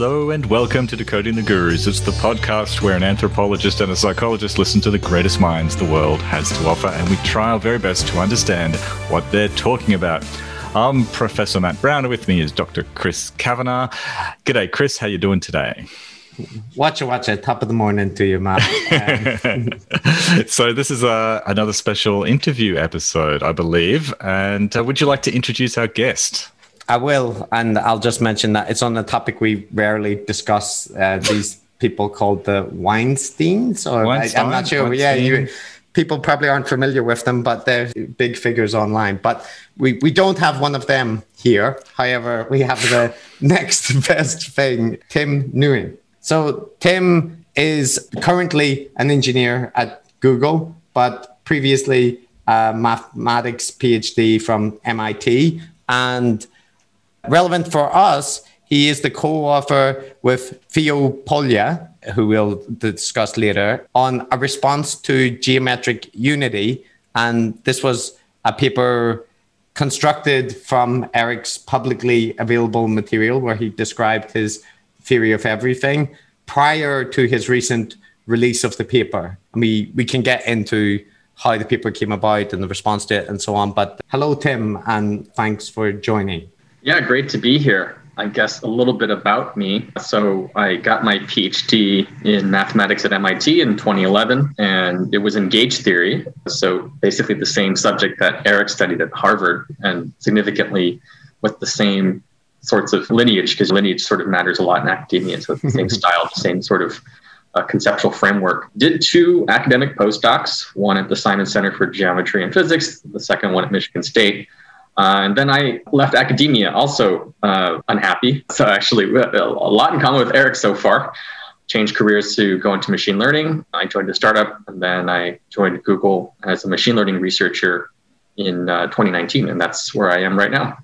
Hello and welcome to Decoding the Gurus. It's the podcast where an anthropologist and a psychologist listen to the greatest minds the world has to offer, and we try our very best to understand what they're talking about. I'm Professor Matt Browne, and with me is Dr. Chris Kavanagh. G'day, Chris. How you doing today? Watch it, watch it. Top of the morning to you, Matt. Um, so this is uh, another special interview episode, I believe. And uh, would you like to introduce our guest? I will, and I'll just mention that it's on a topic we rarely discuss. Uh, these people called the Weinsteins, or Weinstein, I, am not sure. Weinstein. Yeah, you, people probably aren't familiar with them, but they're big figures online. But we, we don't have one of them here. However, we have the next best thing, Tim Nguyen. So Tim is currently an engineer at Google, but previously a mathematics PhD from MIT and relevant for us, he is the co-author with Theo Polya, who we'll discuss later, on a response to geometric unity. And this was a paper constructed from Eric's publicly available material where he described his theory of everything prior to his recent release of the paper. We, we can get into how the paper came about and the response to it and so on. But hello, Tim, and thanks for joining. Yeah, great to be here. I guess a little bit about me. So, I got my PhD in mathematics at MIT in 2011, and it was in gauge theory. So, basically, the same subject that Eric studied at Harvard, and significantly with the same sorts of lineage, because lineage sort of matters a lot in academia. So, it's the same style, the same sort of uh, conceptual framework. Did two academic postdocs, one at the Simons Center for Geometry and Physics, the second one at Michigan State. Uh, and then I left academia, also uh, unhappy. So actually, a lot in common with Eric so far. Changed careers to go into machine learning. I joined a startup, and then I joined Google as a machine learning researcher in uh, 2019, and that's where I am right now.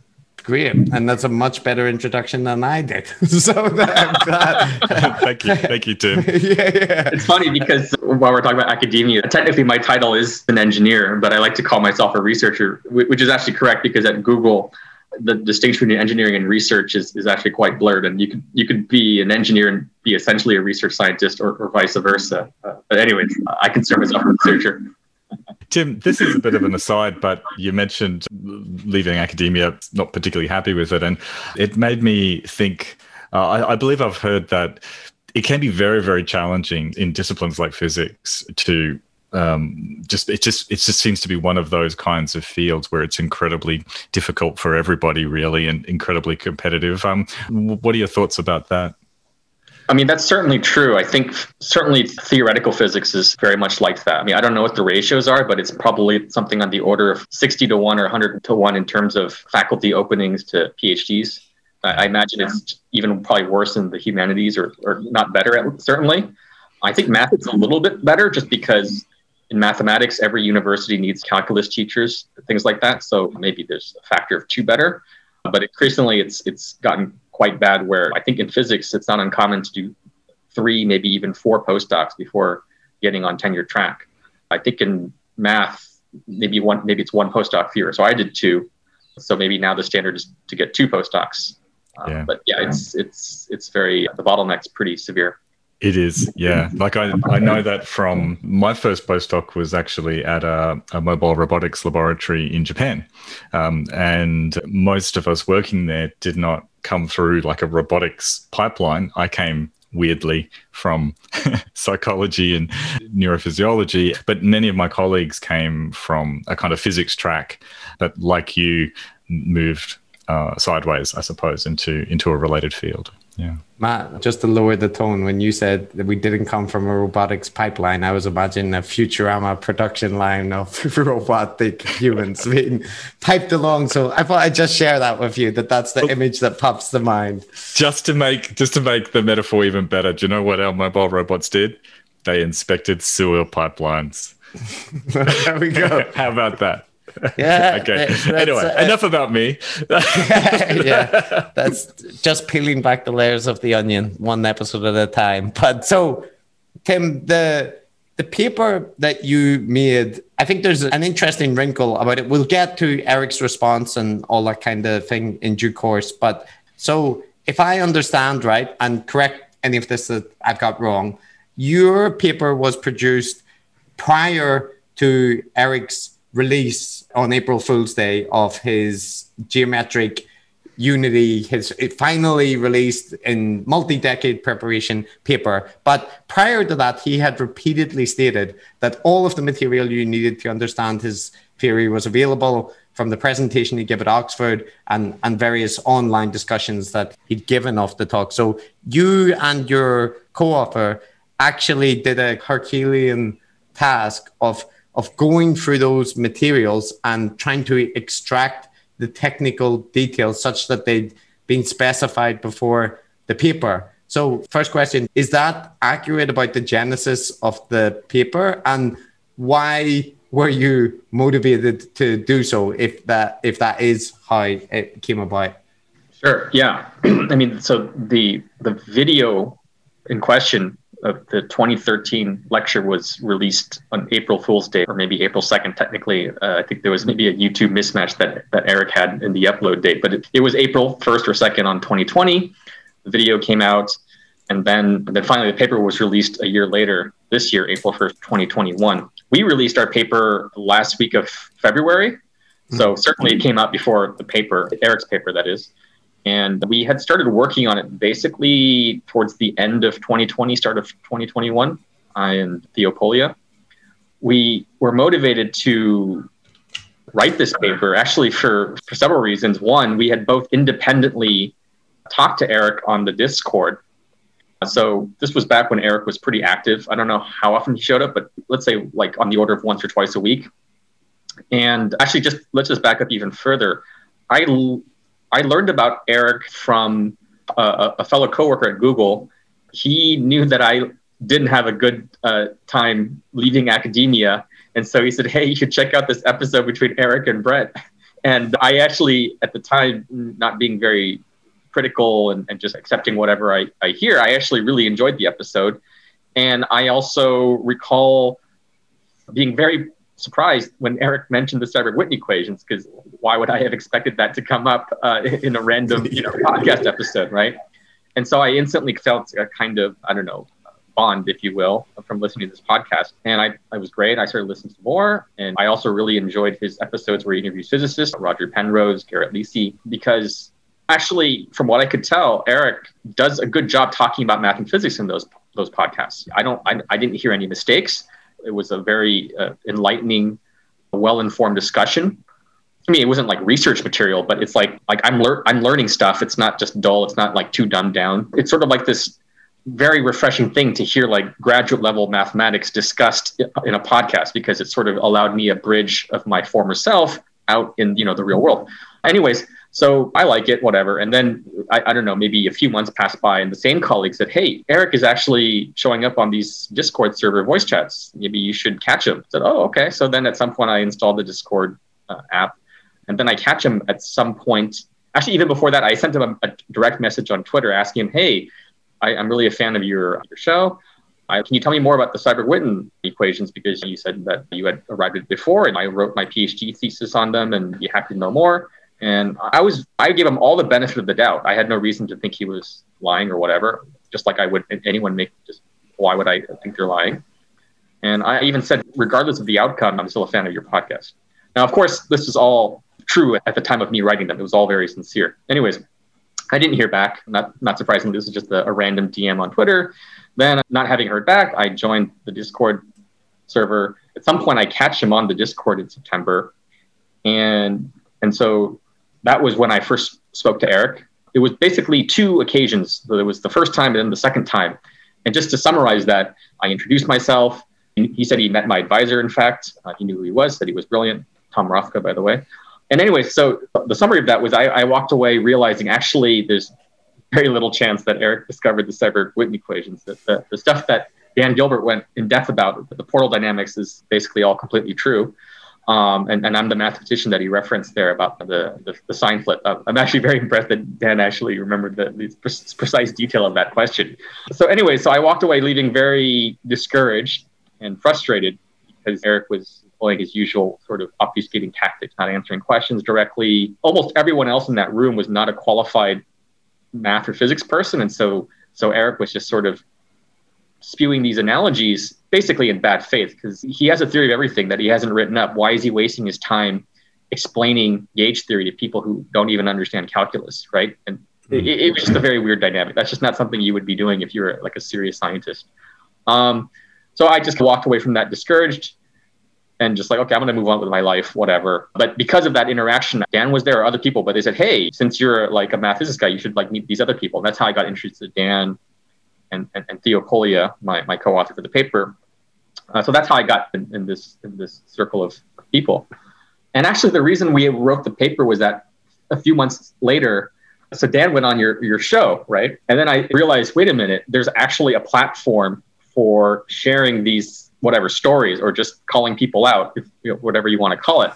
Great, and that's a much better introduction than I did. so that, thank you, thank you, Tim. yeah, yeah. It's funny because while we're talking about academia, technically my title is an engineer, but I like to call myself a researcher, which is actually correct because at Google, the distinction between engineering and research is, is actually quite blurred, and you could you could be an engineer and be essentially a research scientist, or, or vice versa. Uh, but anyways, I can serve as a researcher. Tim, this is a bit of an aside, but you mentioned leaving academia, not particularly happy with it. And it made me think uh, I, I believe I've heard that it can be very, very challenging in disciplines like physics to um, just it just it just seems to be one of those kinds of fields where it's incredibly difficult for everybody really and incredibly competitive. Um, what are your thoughts about that? I mean, that's certainly true. I think certainly theoretical physics is very much like that. I mean, I don't know what the ratios are, but it's probably something on the order of 60 to 1 or 100 to 1 in terms of faculty openings to PhDs. I imagine it's even probably worse in the humanities or, or not better, at, certainly. I think math is a little bit better just because in mathematics, every university needs calculus teachers, things like that. So maybe there's a factor of two better. But increasingly, it's it's gotten quite bad where I think in physics, it's not uncommon to do three, maybe even four postdocs before getting on tenure track. I think in math, maybe one, maybe it's one postdoc fewer. So I did two. So maybe now the standard is to get two postdocs. Um, yeah. But yeah, it's it's it's very the bottleneck's pretty severe. It is, yeah. Like I, I know that from my first postdoc was actually at a, a mobile robotics laboratory in Japan, um, and most of us working there did not come through like a robotics pipeline. I came weirdly from psychology and neurophysiology, but many of my colleagues came from a kind of physics track, but like you, moved uh, sideways, I suppose, into into a related field. Yeah. Matt, just to lower the tone, when you said that we didn't come from a robotics pipeline, I was imagining a Futurama production line of robotic humans being piped along. So I thought I'd just share that with you that that's the oh. image that pops to mind. Just to make just to make the metaphor even better, do you know what our mobile robots did? They inspected sewer pipelines. there we go. How about that? Yeah. okay. Anyway, uh, enough about me. yeah, that's just peeling back the layers of the onion, one episode at a time. But so, Tim, the the paper that you made, I think there's an interesting wrinkle about it. We'll get to Eric's response and all that kind of thing in due course. But so if I understand right, and correct any of this that I've got wrong, your paper was produced prior to Eric's release on April Fool's Day of his geometric Unity, his it finally released in multi decade preparation paper. But prior to that, he had repeatedly stated that all of the material you needed to understand his theory was available from the presentation he gave at Oxford and, and various online discussions that he'd given off the talk. So you and your co author actually did a Herculean task of, of going through those materials and trying to extract the technical details such that they'd been specified before the paper. So, first question is that accurate about the genesis of the paper and why were you motivated to do so if that if that is how it came about? Sure. Yeah. I mean, so the the video in question of the 2013 lecture was released on April Fool's Day, or maybe April 2nd, technically. Uh, I think there was maybe a YouTube mismatch that, that Eric had in the upload date, but it, it was April 1st or 2nd on 2020. The video came out, and then, then finally the paper was released a year later, this year, April 1st, 2021. We released our paper last week of February. So certainly it came out before the paper, Eric's paper, that is. And we had started working on it basically towards the end of 2020, start of 2021, uh, I and Theo Polya. We were motivated to write this paper actually for, for several reasons. One, we had both independently talked to Eric on the Discord. So this was back when Eric was pretty active. I don't know how often he showed up, but let's say like on the order of once or twice a week. And actually, just let's just back up even further. I I learned about Eric from a, a fellow coworker at Google. He knew that I didn't have a good uh, time leaving academia. And so he said, Hey, you should check out this episode between Eric and Brett. And I actually, at the time, not being very critical and, and just accepting whatever I, I hear, I actually really enjoyed the episode. And I also recall being very surprised when Eric mentioned the Seiberg-Witten equations because why would I have expected that to come up uh, in a random you know podcast episode, right? And so I instantly felt a kind of I don't know bond, if you will, from listening to this podcast. And I, I was great. I started listening to more. And I also really enjoyed his episodes where he interviews physicists, Roger Penrose, Garrett Lisi, because actually, from what I could tell, Eric does a good job talking about math and physics in those those podcasts. I don't I, I didn't hear any mistakes. It was a very uh, enlightening, well-informed discussion. I mean, it wasn't like research material, but it's like like I'm lear- I'm learning stuff. It's not just dull. It's not like too dumbed down. It's sort of like this very refreshing thing to hear like graduate level mathematics discussed in a podcast because it sort of allowed me a bridge of my former self out in you know the real world. Anyways, so I like it, whatever. And then I, I, don't know, maybe a few months passed by, and the same colleague said, "Hey, Eric is actually showing up on these Discord server voice chats. Maybe you should catch him." I said, "Oh, okay." So then at some point, I installed the Discord uh, app, and then I catch him at some point. Actually, even before that, I sent him a, a direct message on Twitter asking him, "Hey, I, am really a fan of your your show. I, can you tell me more about the Seiberg-Witten equations? Because you said that you had arrived at before, and I wrote my PhD thesis on them, and you happy to know more." And I was, I gave him all the benefit of the doubt. I had no reason to think he was lying or whatever, just like I would anyone make just, why would I think they're lying? And I even said, regardless of the outcome, I'm still a fan of your podcast. Now, of course, this is all true at the time of me writing them. It was all very sincere. Anyways, I didn't hear back. Not not surprisingly, this is just a, a random DM on Twitter. Then, not having heard back, I joined the Discord server. At some point, I catch him on the Discord in September, and and so that was when I first spoke to Eric. It was basically two occasions. There was the first time and then the second time. And just to summarize that, I introduced myself. He said he met my advisor, in fact. Uh, he knew who he was, said he was brilliant. Tom Mrowka, by the way. And anyway, so the summary of that was I, I walked away realizing actually there's very little chance that Eric discovered the Seiberg-Witten equations. That the, the stuff that Dan Gilbert went in depth about, the portal dynamics, is basically all completely true. Um, and, and I'm the mathematician that he referenced there about the, the, the sign flip. Uh, I'm actually very impressed that Dan actually remembered the, the pre- precise detail of that question. So anyway, so I walked away leaving very discouraged and frustrated because Eric was employing his usual sort of obfuscating tactics, not answering questions directly. Almost everyone else in that room was not a qualified math or physics person, and so so Eric was just sort of spewing these analogies basically in bad faith because he has a theory of everything that he hasn't written up. Why is he wasting his time explaining gauge theory to people who don't even understand calculus, right? And mm-hmm. it, it, was just a very weird dynamic. That's just not something you would be doing if you were like a serious scientist. Um, so I just walked away from that discouraged and just like, okay, I'm going to move on with my life, whatever. But because of that interaction, Dan was there, other people, but they said, hey, since you're like a math physics guy, you should like meet these other people. And that's how I got introduced to Dan and, and, and Theo Polya, my, my co-author for the paper. Uh, so that's how I got in, in, this in this circle of people. And actually, the reason we wrote the paper was that a few months later, so Dan went on your your show, right? And then I realized, wait a minute, there's actually a platform for sharing these whatever stories or just calling people out, if, you know, whatever you want to call it.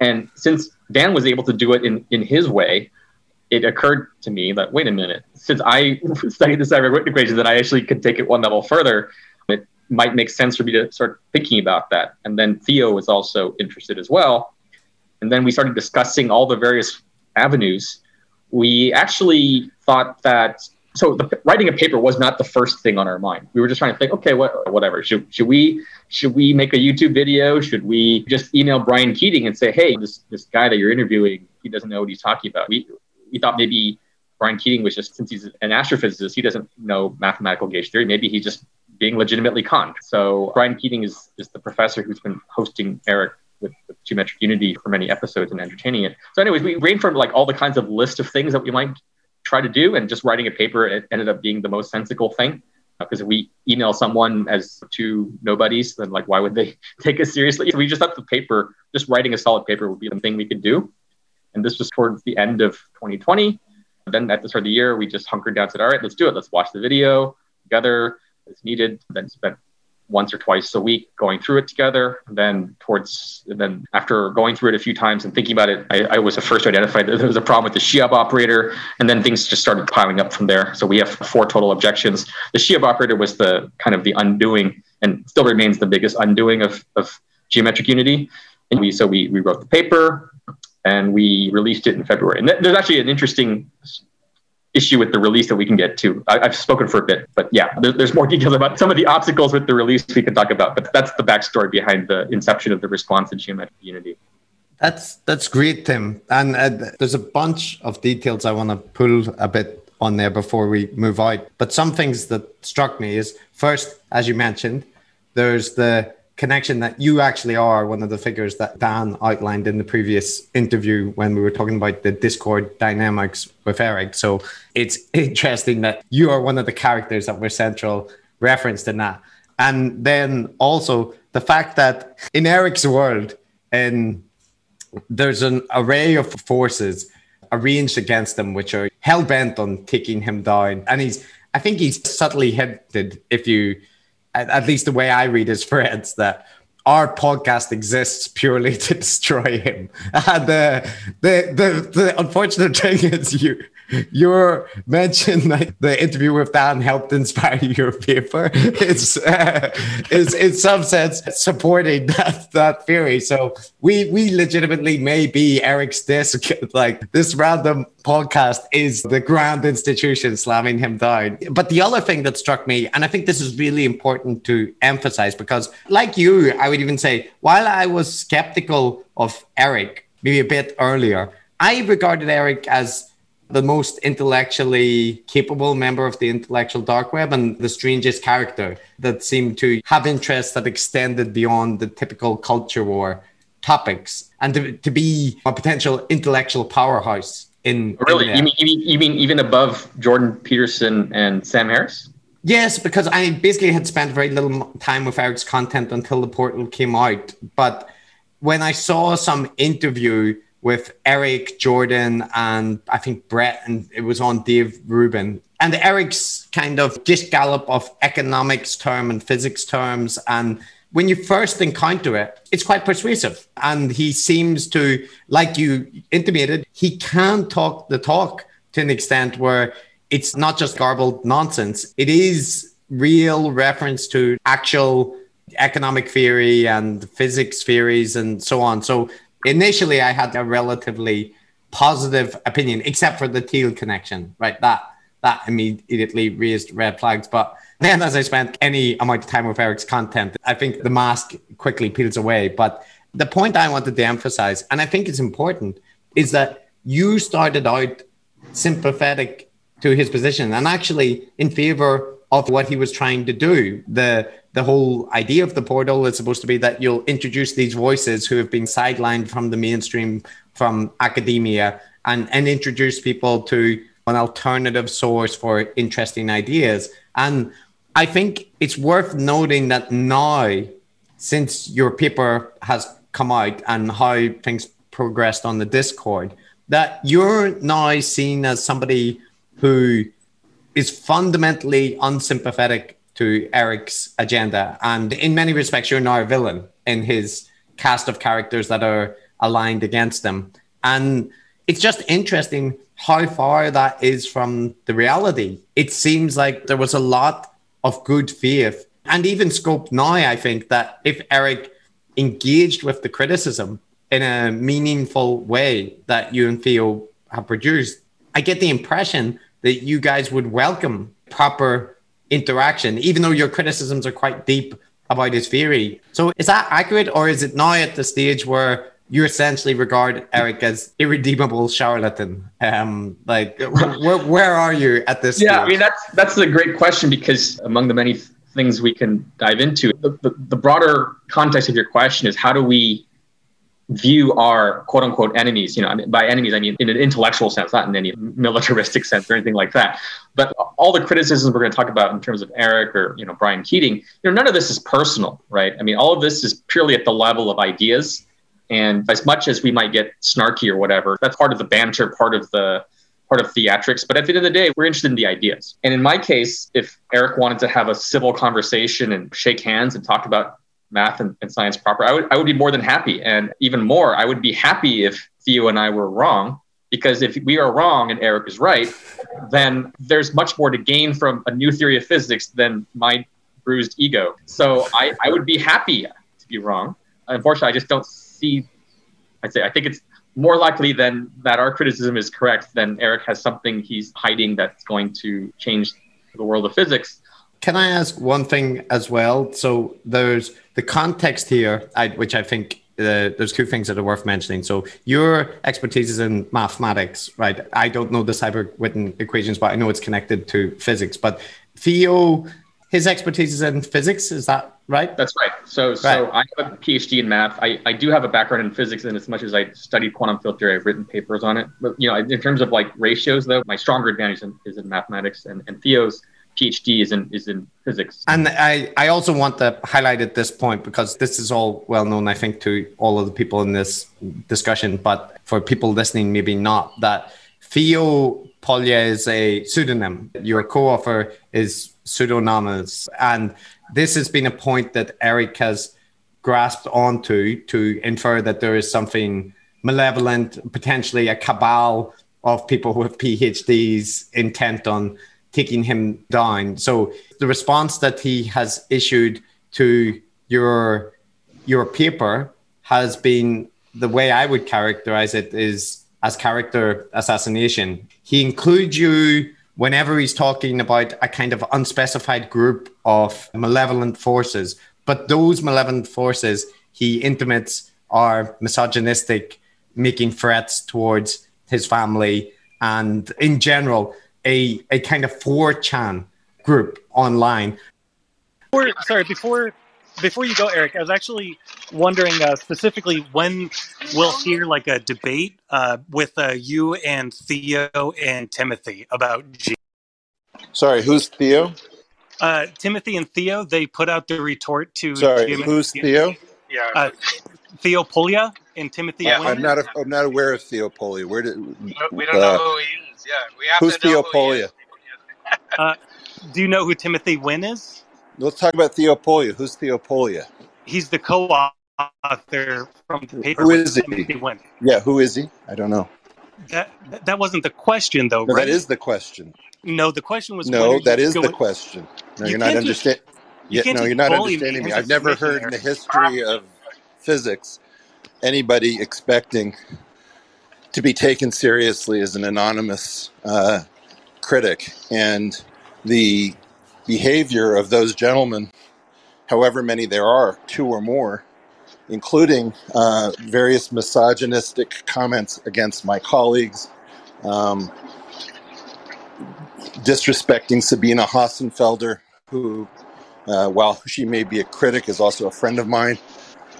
And since Dan was able to do it in in his way, it occurred to me that wait a minute, since I studied the Seiberg equation, that I actually could take it one level further. It might make sense for me to start thinking about that. And then Theo was also interested as well. And then we started discussing all the various avenues. We actually thought that so the, writing a paper was not the first thing on our mind. We were just trying to think, okay, what, whatever. Should should we should we make a YouTube video? Should we just email Brian Keating and say, hey, this this guy that you're interviewing, he doesn't know what he's talking about. We we thought maybe Brian Keating was just since he's an astrophysicist, he doesn't know mathematical gauge theory. Maybe he's just being legitimately conned. So Brian Keating is is the professor who's been hosting Eric with, with, geometric unity for many episodes and entertaining it. So, anyways, we brainstormed like all the kinds of list of things that we might try to do, and just writing a paper it ended up being the most sensible thing. Because uh, if we email someone as two nobodies, then like why would they take us seriously? So we just thought the paper, just writing a solid paper, would be the thing we could do. And this was towards the end of 2020. Then at the start of the year, we just hunkered down and said, all right, let's do it. Let's watch the video together as needed. Then spent once or twice a week going through it together. And then towards, then after going through it a few times and thinking about it, I, I was the first to identify that there was a problem with the Shiab operator. And then things just started piling up from there. So we have four total objections. The Shiab operator was the kind of the undoing and still remains the biggest undoing of, of geometric unity. And we, so we, we wrote the paper and we released it in February. And th- there's actually an interesting issue with the release that we can get to. I, have spoken for a bit, but yeah, there, there's more details about some of the obstacles with the release we can talk about. But that's the backstory behind the inception of the response in geometric unity. That's that's great, Tim. And uh, there's a bunch of details I want to pull a bit on there before we move out. But some things that struck me is first, as you mentioned, there's the connection that you actually are one of the figures that Dan outlined in the previous interview when we were talking about the Discord dynamics with Eric. So it's interesting that you are one of the characters that were central referenced in that. And then also the fact that in Eric's world, and there's an array of forces arranged against him, which are hell bent on taking him down. And he's, I think he's subtly hinted if you at, least the way I read his threads, that our podcast exists purely to destroy him. And the the the, the unfortunate thing is you your mention like the interview with Dan helped inspire your paper It's uh, is in some sense supporting that that theory. So we we legitimately may be Eric's disc. Like this random podcast is the grand institution slamming him down. But the other thing that struck me, and I think this is really important to emphasize, because like you, I would even say while I was skeptical of Eric maybe a bit earlier, I regarded Eric as the most intellectually capable member of the intellectual dark web and the strangest character that seemed to have interests that extended beyond the typical culture war topics. And to, to be a potential intellectual powerhouse in really? in you, mean, you, mean, you mean even above jordan peterson and sam harris? Yes because i basically had spent very little time with eric's content until the portal came out. But when i saw some interview with Eric, Jordan, and I think Brett, and it was on Dave Rubin. And Eric's kind of gish gallop of economics term and physics terms. And when you first encounter it, it's quite persuasive. And he seems to, like you intimated, he can talk the talk to an extent where it's not just garbled nonsense. It is real reference to actual economic theory and physics theories and so on. So initially I had a relatively positive opinion, except for the Thiel connection, right? That that immediately raised red flags. But then, as I spent any amount of time with Eric's content, I think the mask quickly peels away. But the point I wanted to emphasize, and I think it's important, is that you started out sympathetic to his position and actually in favor of what he was trying to do. The the whole idea of the portal is supposed to be that you'll introduce these voices who have been sidelined from the mainstream from academia and, and introduce people to an alternative source for interesting ideas. And I think it's worth noting that now, since your paper has come out and how things progressed on the Discord, that you're now seen as somebody who is fundamentally unsympathetic to Eric's agenda. And in many respects, you're now a villain in his cast of characters that are aligned against him. And it's just interesting how far that is from the reality. It seems like there was a lot of good faith and even scope now, I think, that if Eric engaged with the criticism in a meaningful way that you and Theo have produced, I get the impression that you guys would welcome proper interaction, even though your criticisms are quite deep about his theory. So is that accurate, or is it now at the stage where you essentially regard Eric as irredeemable charlatan? Um, like, where, where are you at this? Yeah, stage? I mean that's that's a great question because among the many things we can dive into, the, the, the broader context of your question is how do we view our quote unquote enemies, you know, by enemies, I mean in an intellectual sense, not in any militaristic sense or anything like that. But all the criticisms we're going to talk about in terms of Eric or, you know, Brian Keating, you know, none of this is personal, right? I mean, all of this is purely at the level of ideas. And as much as we might get snarky or whatever, that's part of the banter, part of the part of theatrics. But at the end of the day, we're interested in the ideas. And in my case, if Eric wanted to have a civil conversation and shake hands and talk about math and, and, science proper, I would, I would be more than happy. And even more, I would be happy if Theo and I were wrong, because if we are wrong and Eric is right, then there's much more to gain from a new theory of physics than my bruised ego. So I, I would be happy to be wrong. Unfortunately, I just don't see, I'd say, I think it's more likely than that our criticism is correct than Eric has something he's hiding that's going to change the world of physics. Can I ask one thing as well? So there's the context here, I, which I think uh, there's two things that are worth mentioning. So your expertise is in mathematics, right? I don't know the Seiberg-Witten equations, but I know it's connected to physics. But Theo, his expertise is in physics. Is that right? That's right. So, right. so I have a PhD in math. I, I do have a background in physics, and as much as I studied quantum field theory, I've written papers on it. But you know, in terms of like ratios, though, my stronger advantage is in, is in mathematics, and, and Theo's PhD is in is in physics. And I, I also want to highlight at this point because this is all well known, I think, to all of the people in this discussion, but for people listening, maybe not that Theo Polya is a pseudonym. Your co-author is pseudonymous, and this has been a point that Eric has grasped onto to infer that there is something malevolent, potentially a cabal of people with PhDs intent on taking him down. So the response that he has issued to your your paper has been the way I would characterize it is as character assassination. He includes you whenever he's talking about a kind of unspecified group of malevolent forces, but those malevolent forces he intimates are misogynistic, making threats towards his family and in general a, a kind of 4chan group online. Before, sorry, before before you go, Eric, I was actually wondering uh, specifically when we'll hear like a debate uh, with uh, you and Theo and Timothy about G. Sorry, who's Theo? Uh, Timothy and Theo. They put out the retort to. Sorry, who's Theo? Yeah. Uh, Theo Polya and Timothy. Yeah, I'm not. A, I'm not aware of Theo Polya. Where did we don't know who he is? Yeah, we have who's to know Theo Who uh, do you know who Timothy Nguyen is? Let's talk about Theo Polya. Who's Theo Polya? He's the co-author from the paper. Who is he? Nguyen. Yeah, who is he? I don't know. That that wasn't the question, though. No, right? That is the question. No, the question was. No, that is the question. No, you are not understanding. Yeah, no, you're not understanding me. I've never heard in the history of physics anybody expecting to be taken seriously as an anonymous uh, critic. And the behavior of those gentlemen, however many there are, two or more, including uh, various misogynistic comments against my colleagues, um, disrespecting Sabina Hossenfelder, who, uh, while she may be a critic, is also a friend of mine.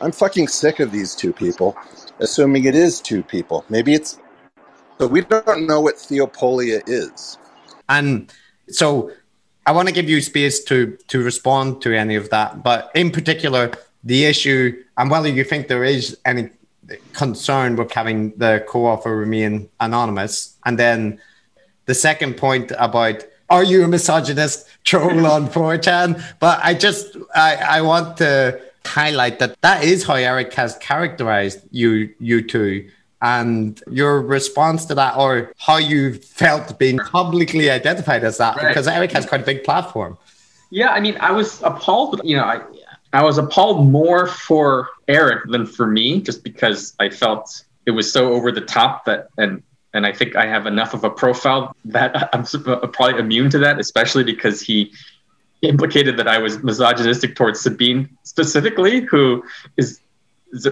I'm fucking sick of these two people, assuming it is two people. Maybe it's, but we don't know what Theo Polya is. And so I want to give you space to to respond to any of that, but in particular, the issue and whether you think there is any concern with having the co-author remain anonymous, and then the second point about are you a misogynist troll on 4chan? But I just I, I want to highlight that that is how Eric has characterized you you two and your response to that or how you felt being publicly identified as that right. because Eric has quite a big platform. Yeah, I mean, I was appalled. You know, I I was appalled more for Eric than for me, just because I felt it was so over the top that and and I think I have enough of a profile that I'm probably immune to that, especially because he implicated that I was misogynistic towards Sabine specifically, who is, is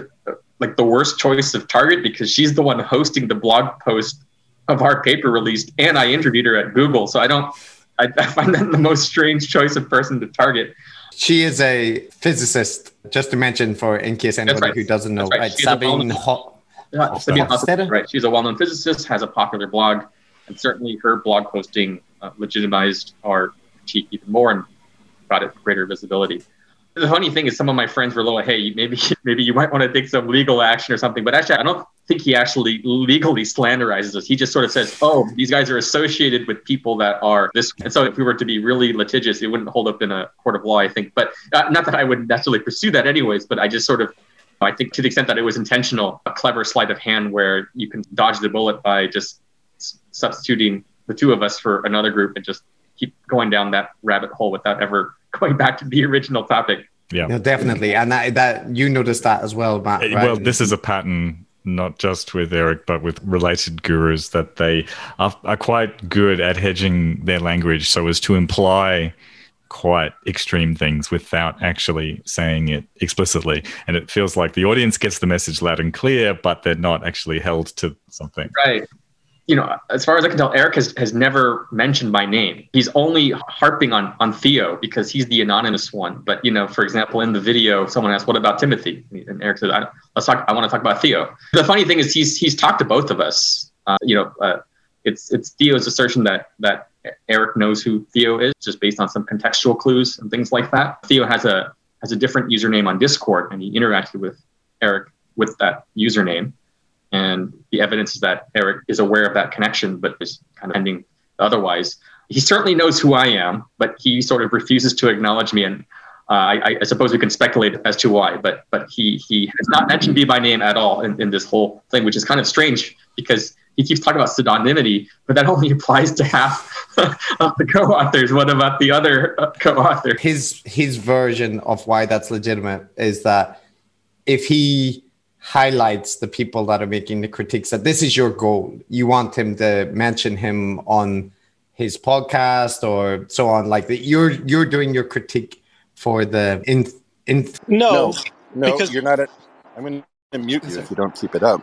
like the worst choice of target because she's the one hosting the blog post of our paper released, and I interviewed her at Google. So I don't, I, I find that the most strange choice of person to target. She is a physicist, just to mention for in case anybody right. who doesn't know, right? right. Sabine Ho- uh, Sabine right? She's a well-known physicist, has a popular blog, and certainly her blog posting uh, legitimized our critique even more and got it greater visibility. The funny thing is some of my friends were like, hey maybe maybe you might want to take some legal action or something but actually i don't think he actually legally slanderizes us. He just sort of says oh these guys are associated with people that are this. And so if we were to be really litigious it wouldn't hold up in a court of law i think. But uh, not that i would necessarily pursue that anyways but i just sort of i think to the extent that it was intentional a clever sleight of hand where you can dodge the bullet by just substituting the two of us for another group and just keep going down that rabbit hole without ever going back to the original topic. Yeah, no, definitely, and that, that you noticed that as well, Matt. Right? Well, this is a pattern not just with Eric, but with related gurus that they are, are, quite good at hedging their language so as to imply quite extreme things without actually saying it explicitly. And it feels like the audience gets the message loud and clear, but they're not actually held to something. Right you know, as far as I can tell, Eric has, has never mentioned my name. He's only harping on on Theo because he's the anonymous one. But you know, for example, in the video, someone asked, "What about Timothy?" And Eric said, I, "Let's talk. I want to talk about Theo." The funny thing is, he's he's talked to both of us. Uh, you know, uh, it's it's Theo's assertion that that Eric knows who Theo is, just based on some contextual clues and things like that. Theo has a has a different username on Discord, and he interacted with Eric with that username. And the evidence is that Eric is aware of that connection, but is kind of ending otherwise. He certainly knows who I am, but he sort of refuses to acknowledge me. And uh, I, I, suppose we can speculate as to why, but but he he has not mentioned me by name at all in, in this whole thing, which is kind of strange because he keeps talking about pseudonymity, but that only applies to half of the co-authors. What about the other uh, co-author? His his version of why that's legitimate is that if he highlights the people that are making the critiques that this is your goal. You want him to mention him on his podcast or so on. Like that, you're you're doing your critique for the in in. No, no, no because you're not. At, I'm going to mute you if you don't keep it up.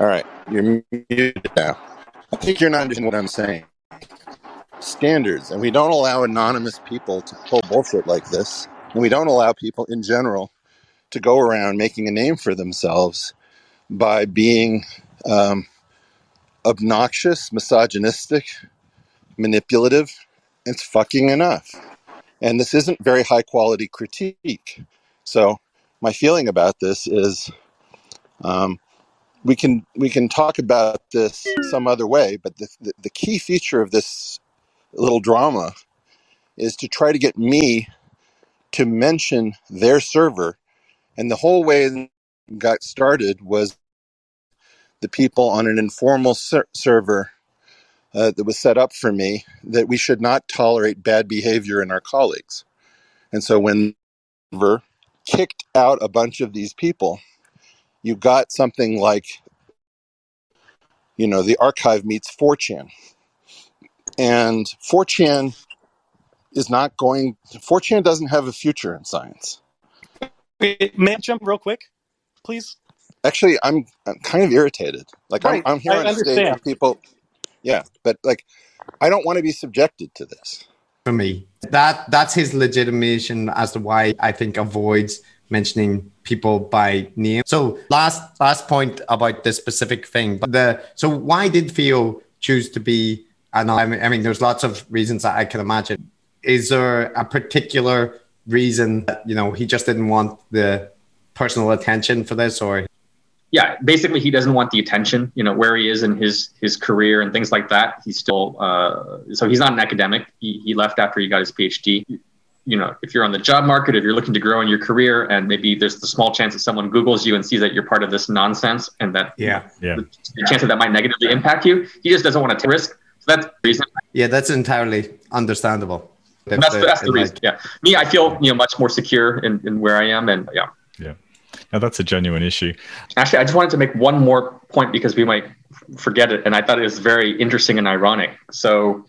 All right, you're muted now. I think you're not understanding what I'm saying. Standards, and we don't allow anonymous people to pull bullshit like this, and we don't allow people in general to go around making a name for themselves by being um, obnoxious, misogynistic, manipulative. It's fucking enough. And this isn't very high quality critique. So my feeling about this is um, we can we can talk about this some other way, but the, the, the key feature of this little drama is to try to get me to mention their server and the whole way it got started was the people on an informal ser- server uh, that was set up for me that we should not tolerate bad behavior in our colleagues. And so when Ver kicked out a bunch of these people, you got something like you know, the arXiv meets 4chan. And 4chan is not going, 4chan doesn't have a future in science. May I jump real quick, please? Actually, I'm, I'm kind of irritated. Like, right. I'm, I'm here I on understand. stage with people. Yeah, but like, I don't want to be subjected to this. For me, that that's his legitimation as to why I think avoids mentioning people by name. So last last point about this specific thing. But the so why did Theo choose to be anonymous? I mean, there's lots of reasons that I can imagine. Is there a particular reason that you know he just didn't want the personal attention for this, or yeah, basically he doesn't want the attention, you know, where he is in his his career and things like that. He's still uh, so he's not an academic. He, he left after he got his PhD. You know, if you're on the job market, if you're looking to grow in your career, and maybe there's the small chance that someone Google's you and sees that you're part of this nonsense, and that yeah, yeah, the, the chance that that might negatively impact you, he just doesn't want to take risk. So that's the reason. Yeah, that's entirely understandable. That's, the, that's the reason. Like, yeah, me, I feel you know much more secure in, in where I am, and yeah. Yeah. Now that's a genuine issue. Actually, I just wanted to make one more point because we might forget it, and I thought it was very interesting and ironic. So,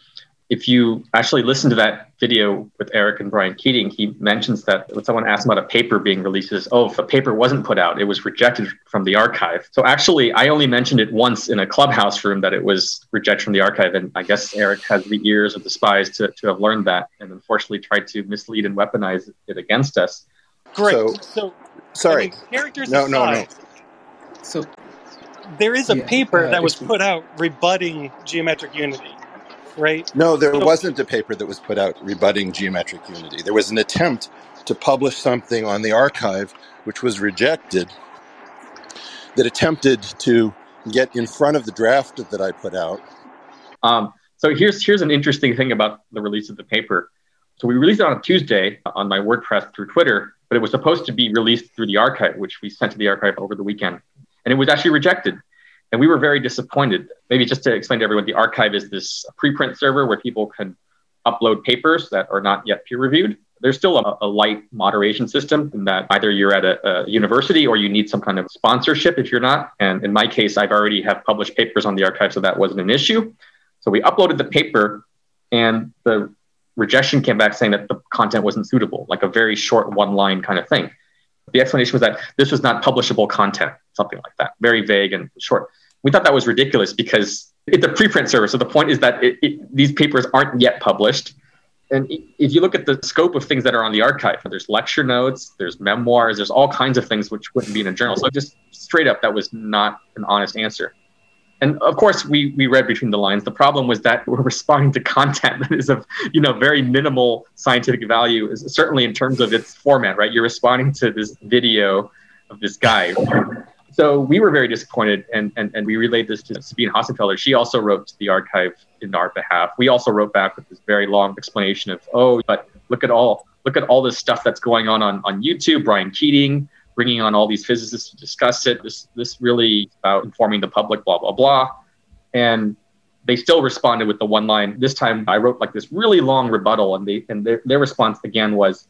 if you actually listen to that video with Eric and Brian Keating, he mentions that when someone asks about a paper being released, says, "Oh, if a paper wasn't put out, it was rejected from the arXiv." So actually, I only mentioned it once in a clubhouse room that it was rejected from the arXiv, and I guess Eric has the ears of the spies to to have learned that, and unfortunately tried to mislead and weaponize it against us. Great. So, so Sorry. I mean, characters no, aside, no, no. So there is a yeah, paper uh, that was put out rebutting geometric unity, right? No, there so, wasn't a paper that was put out rebutting geometric unity. There was an attempt to publish something on the arXiv which was rejected that attempted to get in front of the draft that I put out. Um, so here's here's an interesting thing about the release of the paper. So we released it on a Tuesday on my WordPress through Twitter, but it was supposed to be released through the arXiv, which we sent to the arXiv over the weekend. And it was actually rejected. And we were very disappointed. Maybe just to explain to everyone, the arXiv is this preprint server where people can upload papers that are not yet peer reviewed. There's still a, a light moderation system in that either you're at a, a, university or you need some kind of sponsorship if you're not. And in my case, I've already have published papers on the arXiv, so that wasn't an issue. So we uploaded the paper, and the rejection came back saying that the content wasn't suitable, like a very short one line kind of thing. The explanation was that this was not publishable content, something like that, very vague and short. We thought that was ridiculous because it's a preprint service. So the point is that it, it, these papers aren't yet published. And if you look at the scope of things that are on the arXiv, there's lecture notes, there's memoirs, there's all kinds of things which wouldn't be in a journal. So just straight up, that was not an honest answer. And of course, we we read between the lines. The problem was that we're responding to content that is of you know very minimal scientific value, certainly in terms of its format. Right, you're responding to this video of this guy. So we were very disappointed, and, and, and we relayed this to Sabine Hossenfelder. She also wrote to the arXiv in our behalf. We also wrote back with this very long explanation of, oh, but look at all look at all this stuff that's going on on, on YouTube. Brian Keating, bringing on all these physicists to discuss it. This this really about informing the public, blah blah blah, and they still responded with the one line. This time, I wrote like this really long rebuttal, and they and their, their response again was,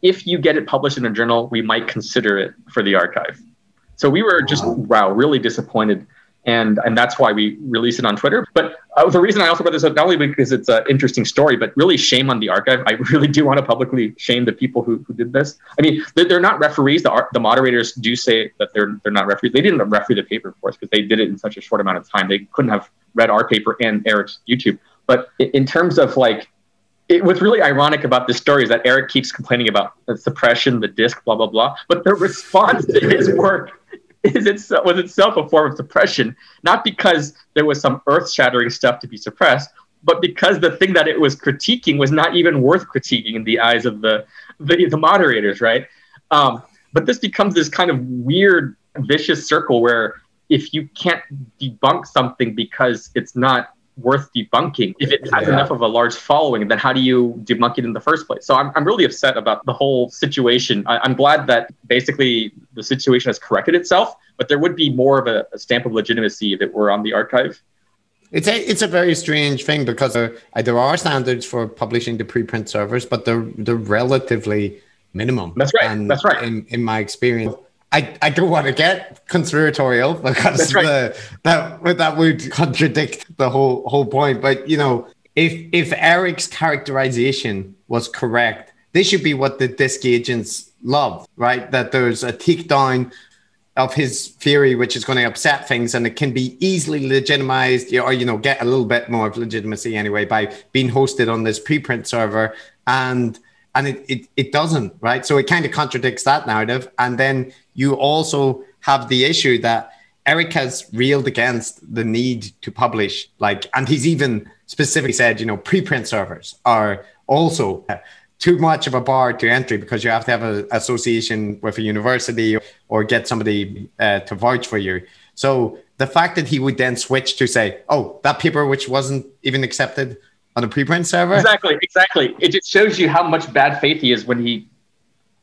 "If you get it published in a journal, we might consider it for the arXiv." So we were just wow, really disappointed and and that's why we release it on Twitter. But uh, the reason I also brought this up not only because it's an interesting story, but really shame on the arXiv. I really do want to publicly shame the people who, who did this. I mean, they're not referees. The the moderators do say that they're they're not referees. They didn't referee the paper, of course, because they did it in such a short amount of time. They couldn't have read our paper and Eric's YouTube. But in terms of like it, what's really ironic about this story is that Eric keeps complaining about the suppression, the disc, blah blah blah. But the response to his work is itself was itself a form of suppression, not because there was some earth-shattering stuff to be suppressed, but because the thing that it was critiquing was not even worth critiquing in the eyes of the the, the moderators, right? Um, but this becomes this kind of weird, vicious circle where if you can't debunk something because it's not worth debunking. If it has yeah. enough of a large following, then how do you debunk it in the first place? So I'm, I'm really upset about the whole situation. I, am glad that basically the situation has corrected itself, but there would be more of a, a, stamp of legitimacy if it were on the arXiv. It's a it's a very strange thing because there, uh, there are standards for publishing the preprint servers, but they're they're relatively minimum. That's right. And That's right. In, in my experience, I, I don't want to get conspiratorial because right. the, that that would contradict the whole whole point. But you know, if if Eric's characterization was correct, this should be what the DISC agents love, right? That there's a takedown of his theory, which is going to upset things, and it can be easily legitimized, or you know, get a little bit more of legitimacy anyway by being hosted on this preprint server, and and it it, it doesn't, right? So it kind of contradicts that narrative, and then you also have the issue that Eric has reeled against the need to publish, like, and he's even specifically said, you know, preprint servers are also too much of a bar to entry because you have to have an association with a university or get somebody uh, to vouch for you. So the fact that he would then switch to say, "Oh, that paper which wasn't even accepted on a preprint server," exactly, exactly. It just shows you how much bad faith he is when he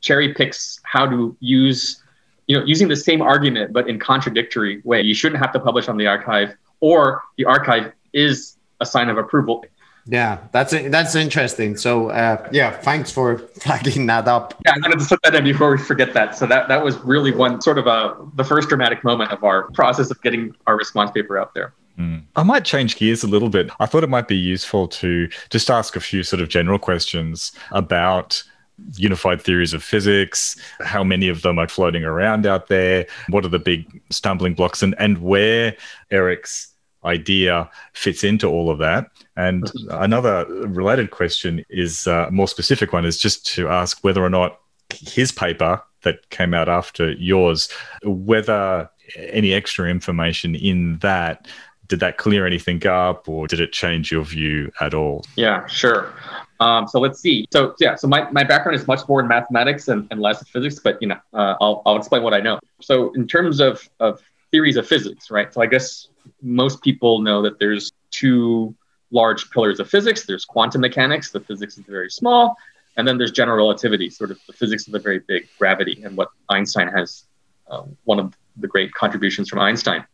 cherry picks how to use, you know, using the same argument but in contradictory way. You shouldn't have to publish on the arXiv, or the arXiv is a sign of approval. Yeah, that's that's interesting. So uh, yeah, thanks for flagging that up. Yeah, I wanted to put that in before we forget that. So that that was really one sort of a the first dramatic moment of our process of getting our response paper out there. Mm. I might change gears a little bit. I thought it might be useful to just ask a few sort of general questions about unified theories of physics, how many of them are floating around out there, what are the big stumbling blocks, and, and where Eric's idea fits into all of that. And another related question is uh, a more specific one is just to ask whether or not his paper that came out after yours, whether any extra information in that did that clear anything up or did it change your view at all? Yeah, sure. Um, so let's see. So yeah, so my, my background is much more in mathematics and, and less in physics, but you know, uh, I'll, I'll explain what I know. So in terms of, of theories of physics, right? So I guess most people know that there's two large pillars of physics. There's quantum mechanics, the physics is very small, and then there's general relativity, sort of the physics of the very big, gravity, and what Einstein has, um, one of the great contributions from Einstein.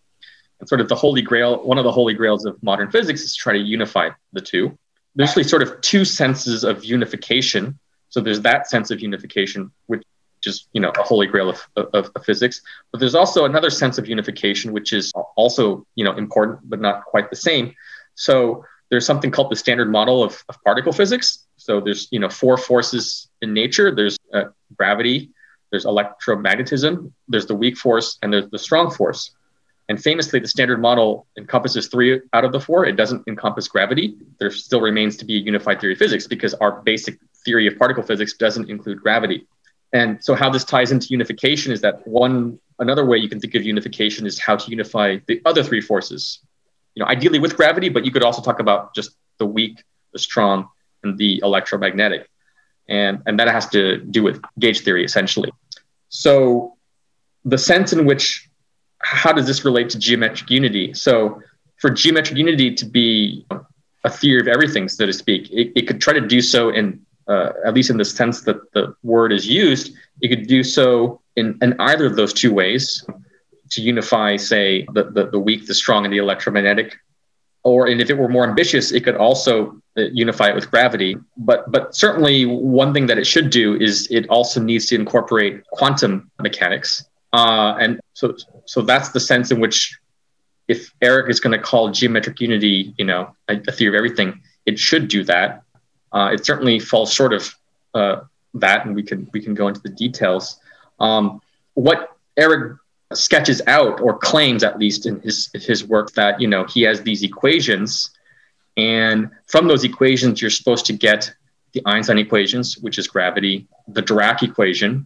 And sort of the holy grail, one of the holy grails of modern physics is to try to unify the two. There's actually sort of two senses of unification. So there's that sense of unification, which is you know a holy grail of, of, of, physics. But there's also another sense of unification which is also you know important but not quite the same. So there's something called the standard model of, of particle physics. So there's you know four forces in nature. There's uh, gravity there's electromagnetism there's the weak force and there's the strong force and famously the standard model encompasses three out of the four it doesn't encompass gravity there still remains to be a unified theory of physics because our basic theory of particle physics doesn't include gravity and so how this ties into unification is that one another way you can think of unification is how to unify the other three forces. You know, ideally with gravity, but you could also talk about just the weak, the strong, and the electromagnetic. And, and that has to do with gauge theory essentially. So the sense in which how does this relate to geometric unity? So for geometric unity to be a theory of everything, so to speak, it, it could try to do so in uh, at least in the sense that the word is used, it could do so in, in either of those two ways to unify, say, the, the, the weak, the strong, and the electromagnetic. Or, and if it were more ambitious, it could also uh, unify it with gravity. But, but certainly, one thing that it should do is it also needs to incorporate quantum mechanics. Uh, and so, so that's the sense in which, if Eric is going to call geometric unity, you know, a, a theory of everything, it should do that uh, it certainly falls short of uh, that, and we can we can go into the details. Um, what Eric sketches out or claims, at least in his his work, that you know he has these equations, and from those equations you're supposed to get the Einstein equations, which is gravity, the Dirac equation,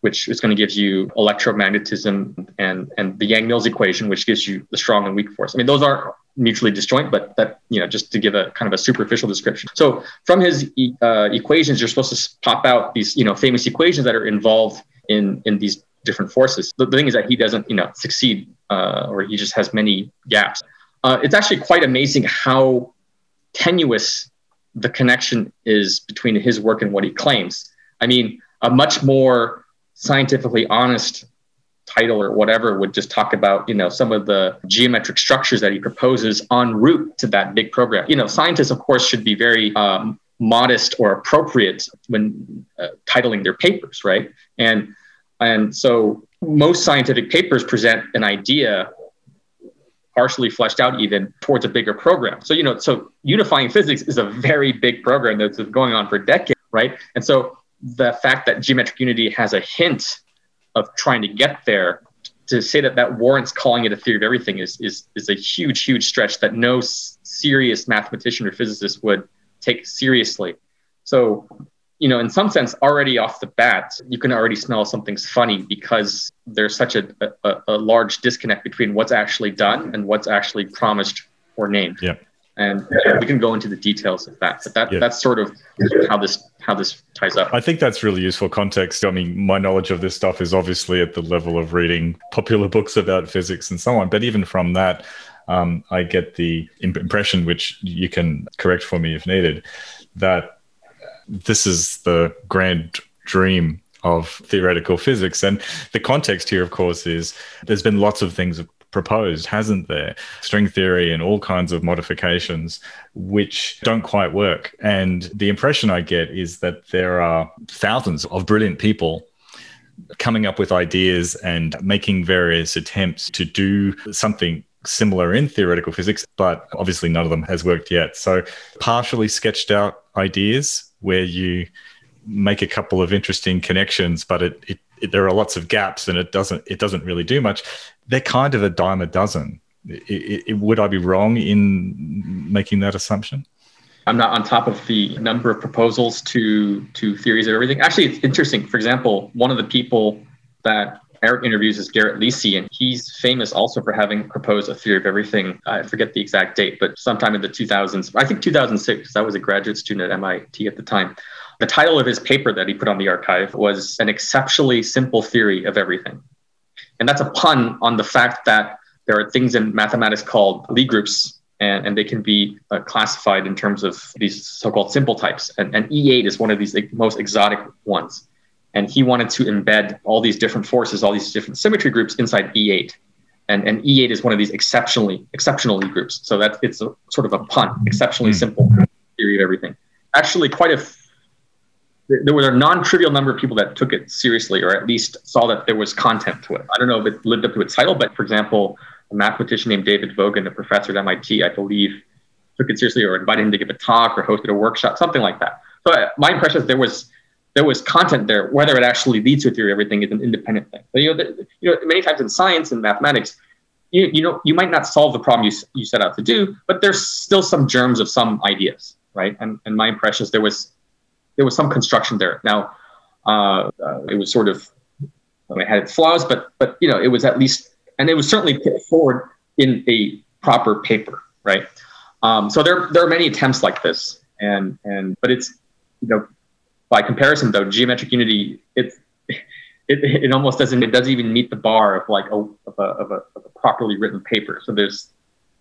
which is going to give you electromagnetism, and and the Yang-Mills equation, which gives you the strong and weak force. I mean, those aren't mutually disjoint, but that, you know, just to give a kind of a superficial description. So from his uh, equations, you're supposed to pop out these, you know, famous equations that are involved in, in these different forces. The, the thing is that he doesn't, you know, succeed uh, or he just has many gaps. Uh, it's actually quite amazing how tenuous the connection is between his work and what he claims. I mean, a much more scientifically honest title or whatever would just talk about you know some of the geometric structures that he proposes en route to that big program you know scientists of course should be very um, modest or appropriate when uh, titling their papers right and And so most scientific papers present an idea partially fleshed out even towards a bigger program. So, you know, so unifying physics is a very big program that's going on for decades, right? And so the fact that geometric unity has a hint of trying to get there to say that that warrants calling it a theory of everything is is is a huge huge stretch that no s- serious mathematician or physicist would take seriously. So you know in some sense already off the bat you can already smell something's funny because there's such a, a, a large disconnect between what's actually done and what's actually promised or named. Yeah and we can go into the details of that but that yeah. that's sort of how this how this ties up. I think that's really useful context. I mean my knowledge of this stuff is obviously at the level of reading popular books about physics and so on but even from that um, i get the impression which you can correct for me if needed that this is the grand dream of theoretical physics. And the context here of course is there's been lots of things proposed, hasn't there? String theory and all kinds of modifications which don't quite work. And the impression I get is that there are thousands of brilliant people coming up with ideas and making various attempts to do something similar in theoretical physics, but obviously none of them has worked yet. So, partially sketched out ideas where you make a couple of interesting connections, but it, it, there are lots of gaps and it doesn't it doesn't really do much they're kind of a dime a dozen. It, it, would I be wrong in making that assumption? I'm not on top of the number of proposals to to theories of everything. Actually, it's interesting. For example, one of the people that Eric interviews is Garrett Lisi, and he's famous also for having proposed a theory of everything. I forget the exact date, but sometime in the 2000s, I think 2006, I was a graduate student at MIT at the time. The title of his paper that he put on the arXiv was An Exceptionally Simple Theory of Everything. And that's a pun on the fact that there are things in mathematics called Lie groups, and, and they can be uh, classified in terms of these so called simple types. And, and E8 is one of these most exotic ones. And he wanted to embed all these different forces, all these different symmetry groups inside E8. And, and E8 is one of these exceptionally exceptional Lie groups. So that it's a sort of a pun, exceptionally mm. simple theory of everything. Actually, quite a there were a non-trivial number of people that took it seriously, or at least saw that there was content to it. I don't know if it lived up to its title, but for example, a mathematician named David Vogan, a professor at MIT, I believe, took it seriously, or invited him to give a talk, or hosted a workshop, something like that. So uh, my impression is there was there was content there. Whether it actually leads to a theory everything is an independent thing. But, you know, the, you know, many times in science and mathematics, you, you know, you might not solve the problem you, you set out to do, but there's still some germs of some ideas, right? And, and my impression is there was there was some construction there. Now, uh, uh, it was sort of it had its flaws, but but you know it was at least, and it was certainly put forward in a proper paper, right? Um, so there there are many attempts like this, and and but it's you know by comparison though geometric unity it it, it almost doesn't it doesn't even meet the bar of like a of a, of a, of a properly written paper. So there's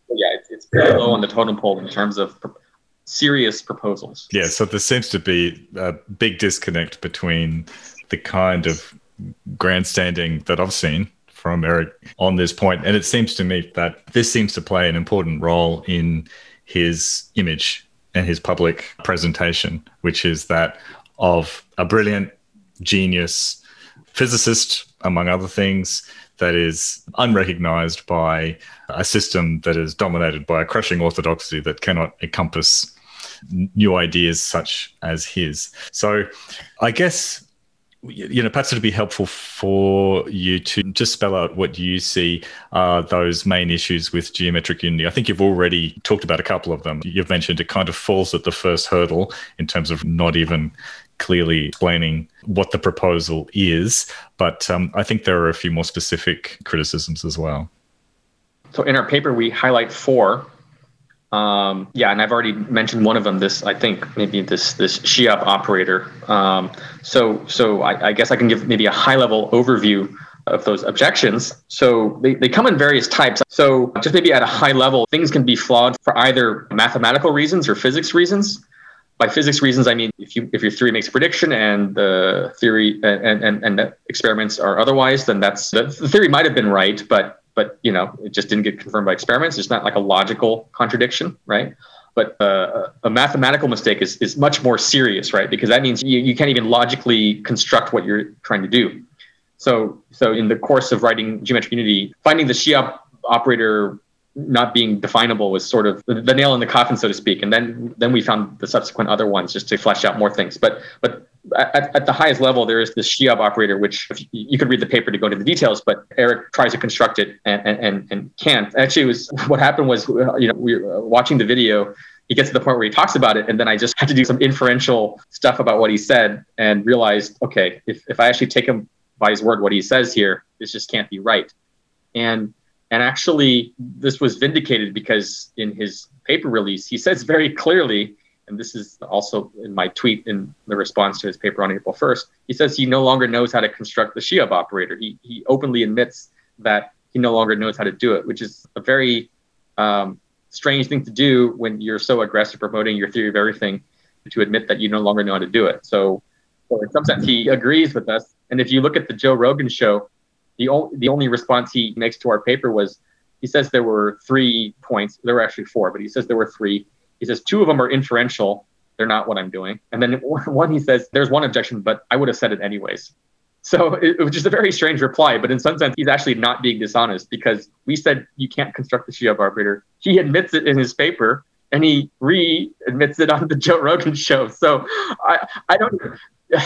yeah it's, it's very low on the totem pole in terms of serious proposals. Yeah, so there seems to be a big disconnect between the kind of grandstanding that I've seen from Eric on this point, and it seems to me that this seems to play an important role in his image and his public presentation, which is that of a brilliant genius physicist, among other things, that is unrecognized by a system that is dominated by a crushing orthodoxy that cannot encompass new ideas such as his. So I guess you know, perhaps it'd be helpful for you to just spell out what you see are those main issues with geometric unity. I think you've already talked about a couple of them. You've mentioned it kind of falls at the first hurdle in terms of not even clearly explaining what the proposal is, but um, I think there are a few more specific criticisms as well. So in our paper, we highlight four um, yeah, and I've already mentioned one of them. This, I think, maybe this this Shiab operator. Um, so, so I, I, guess I can give maybe a high level overview of those objections. So they, they come in various types. So just maybe at a high level, things can be flawed for either mathematical reasons or physics reasons. By physics reasons, I mean if you if your theory makes a prediction and the theory and and, and the experiments are otherwise, then that's the theory might have been right, but but you know it just didn't get confirmed by experiments. It's not like a logical contradiction, right? But uh, a mathematical mistake is, is much more serious, right? Because that means you, you can't even logically construct what you're trying to do. So, so in the course of writing geometric unity, finding the Shiab operator not being definable was sort of the, nail in the coffin, so to speak. And then then we found the subsequent other ones just to flesh out more things. But but at, at the highest level, there is the Shiab operator, which you could read the paper to go into the details, but Eric tries to construct it and and, and can't. Actually, was what happened was uh, you know we were watching the video. He gets to the point where he talks about it, and then I just had to do some inferential stuff about what he said and realized, okay, if, if I actually take him by his word, what he says here, this just can't be right. And and actually, this was vindicated because in his paper release, he says very clearly, and this is also in my tweet in the response to his paper on April 1st, he says he no longer knows how to construct the Shiab operator. He, he openly admits that he no longer knows how to do it, which is a very um, strange thing to do when you're so aggressive promoting your theory of everything to admit that you no longer know how to do it. So, so in some sense, he agrees with us. And if you look at the Joe Rogan show, the only the only response he makes to our paper was he says there were three points. There were actually four, but he says there were three. He says two of them are inferential. They're not what I'm doing. And then one he says there's one objection, but I would have said it anyways. So it, was just a very strange reply. But in some sense, he's actually not being dishonest because we said you can't construct the Shiab operator. He admits it in his paper and he re-admits it on the Joe Rogan show. So I I don't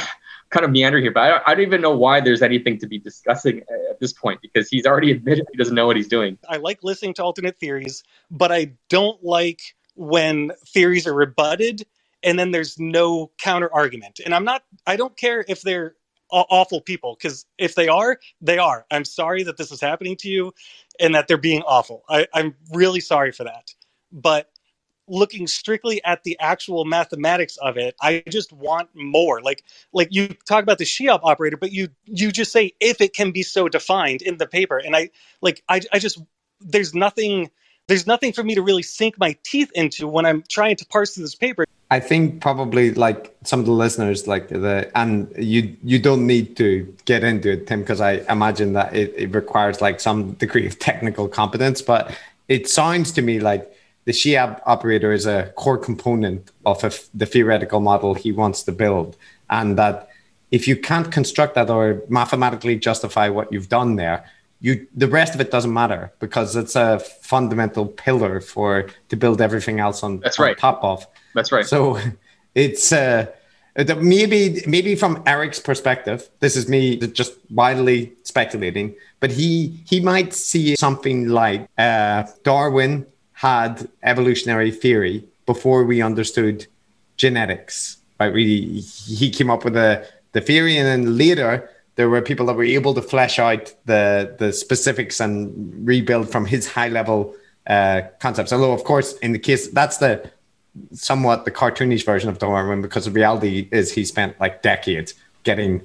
kind of meander here, but I I don't even know why there's anything to be discussing at this point because he's already admitted he doesn't know what he's doing. I like listening to alternate theories, but I don't like when theories are rebutted and then there's no counter argument. And I'm not, I don't care if they're awful people because if they are, they are. I'm sorry that this is happening to you and that they're being awful. I, I'm really sorry for that. But looking strictly at the actual mathematics of it i just want more like like you talk about the shiab operator but you you just say if it can be so defined in the paper and i like i, I just there's nothing there's nothing for me to really sink my teeth into when i'm trying to parse through this paper i think probably like some of the listeners like the and you you don't need to get into it tim because i imagine that it, it requires like some degree of technical competence but it sounds to me like the Shiab operator is a core component of a, the theoretical model he wants to build. And that if you can't construct that or mathematically justify what you've done there, you the rest of it doesn't matter because it's a fundamental pillar for to build everything else on, That's on right. top of. That's right. So it's uh, maybe maybe from Eric's perspective, this is me just wildly speculating, but he he might see something like uh, Darwin had evolutionary theory before we understood genetics. Right? We, he came up with the, the theory, and then later there were people that were able to flesh out the, the specifics and rebuild from his high level uh, concepts. Although, of course, in the case that's the somewhat the cartoonish version of Darwin, because the reality is he spent like decades getting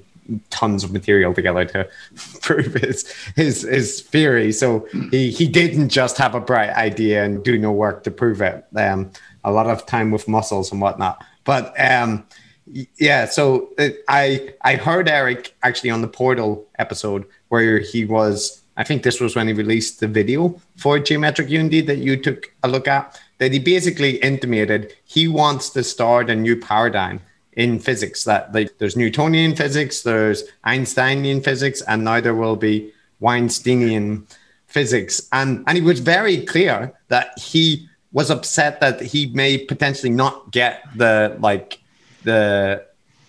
tons of material together to prove his his his theory. So he he didn't just have a bright idea and do no work to prove it. Um, a lot of time with muscles and whatnot. But um, yeah, so uh, I I heard Eric actually on the Portal episode where he was. I think this was when he released the video for Geometric Unity that you took a look at. That he basically intimated he wants to start a new paradigm in physics that like, there's Newtonian physics, there's Einsteinian physics, and now there will be Weinsteinian physics. And, and he was very clear that he was upset that he may potentially not get the like the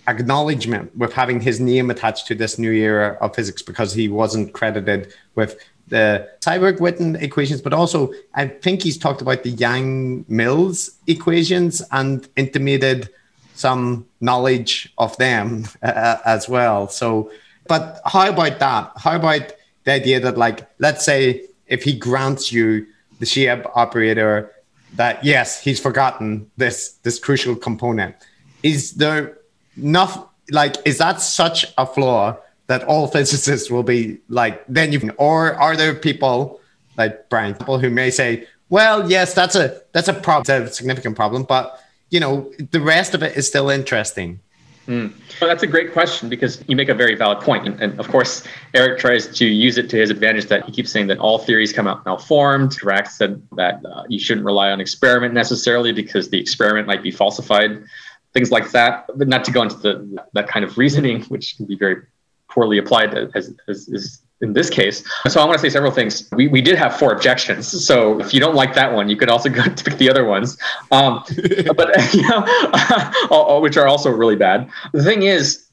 acknowledgement with having his name attached to this new era of physics because he wasn't credited with the Seiberg-Witten equations, but also I think he's talked about the Yang-Mills equations and intimated some knowledge of them uh, as well. So, but how about that? How about the idea that, like, let's say if he grants you the Shiab operator, that yes, he's forgotten this this crucial component. Is there enough? Like, is that such a flaw that all physicists will be like? Then you, or are there people like Brian, people who may say, well, yes, that's a that's a problem, a significant problem, but you know, the rest of it is still interesting. Mm. Well, that's a great question because you make a very valid point. And, and, of course, Eric tries to use it to his advantage that he keeps saying that all theories come out malformed. Dirac said that uh, you shouldn't rely on experiment necessarily because the experiment might be falsified, things like that. But not to go into the, that kind of reasoning, which can be very poorly applied as, as, as in this case. So I want to say several things. We, we did have four objections. So if you don't like that one, you could also go to pick the other ones, um, but you know, which are also really bad. The thing is,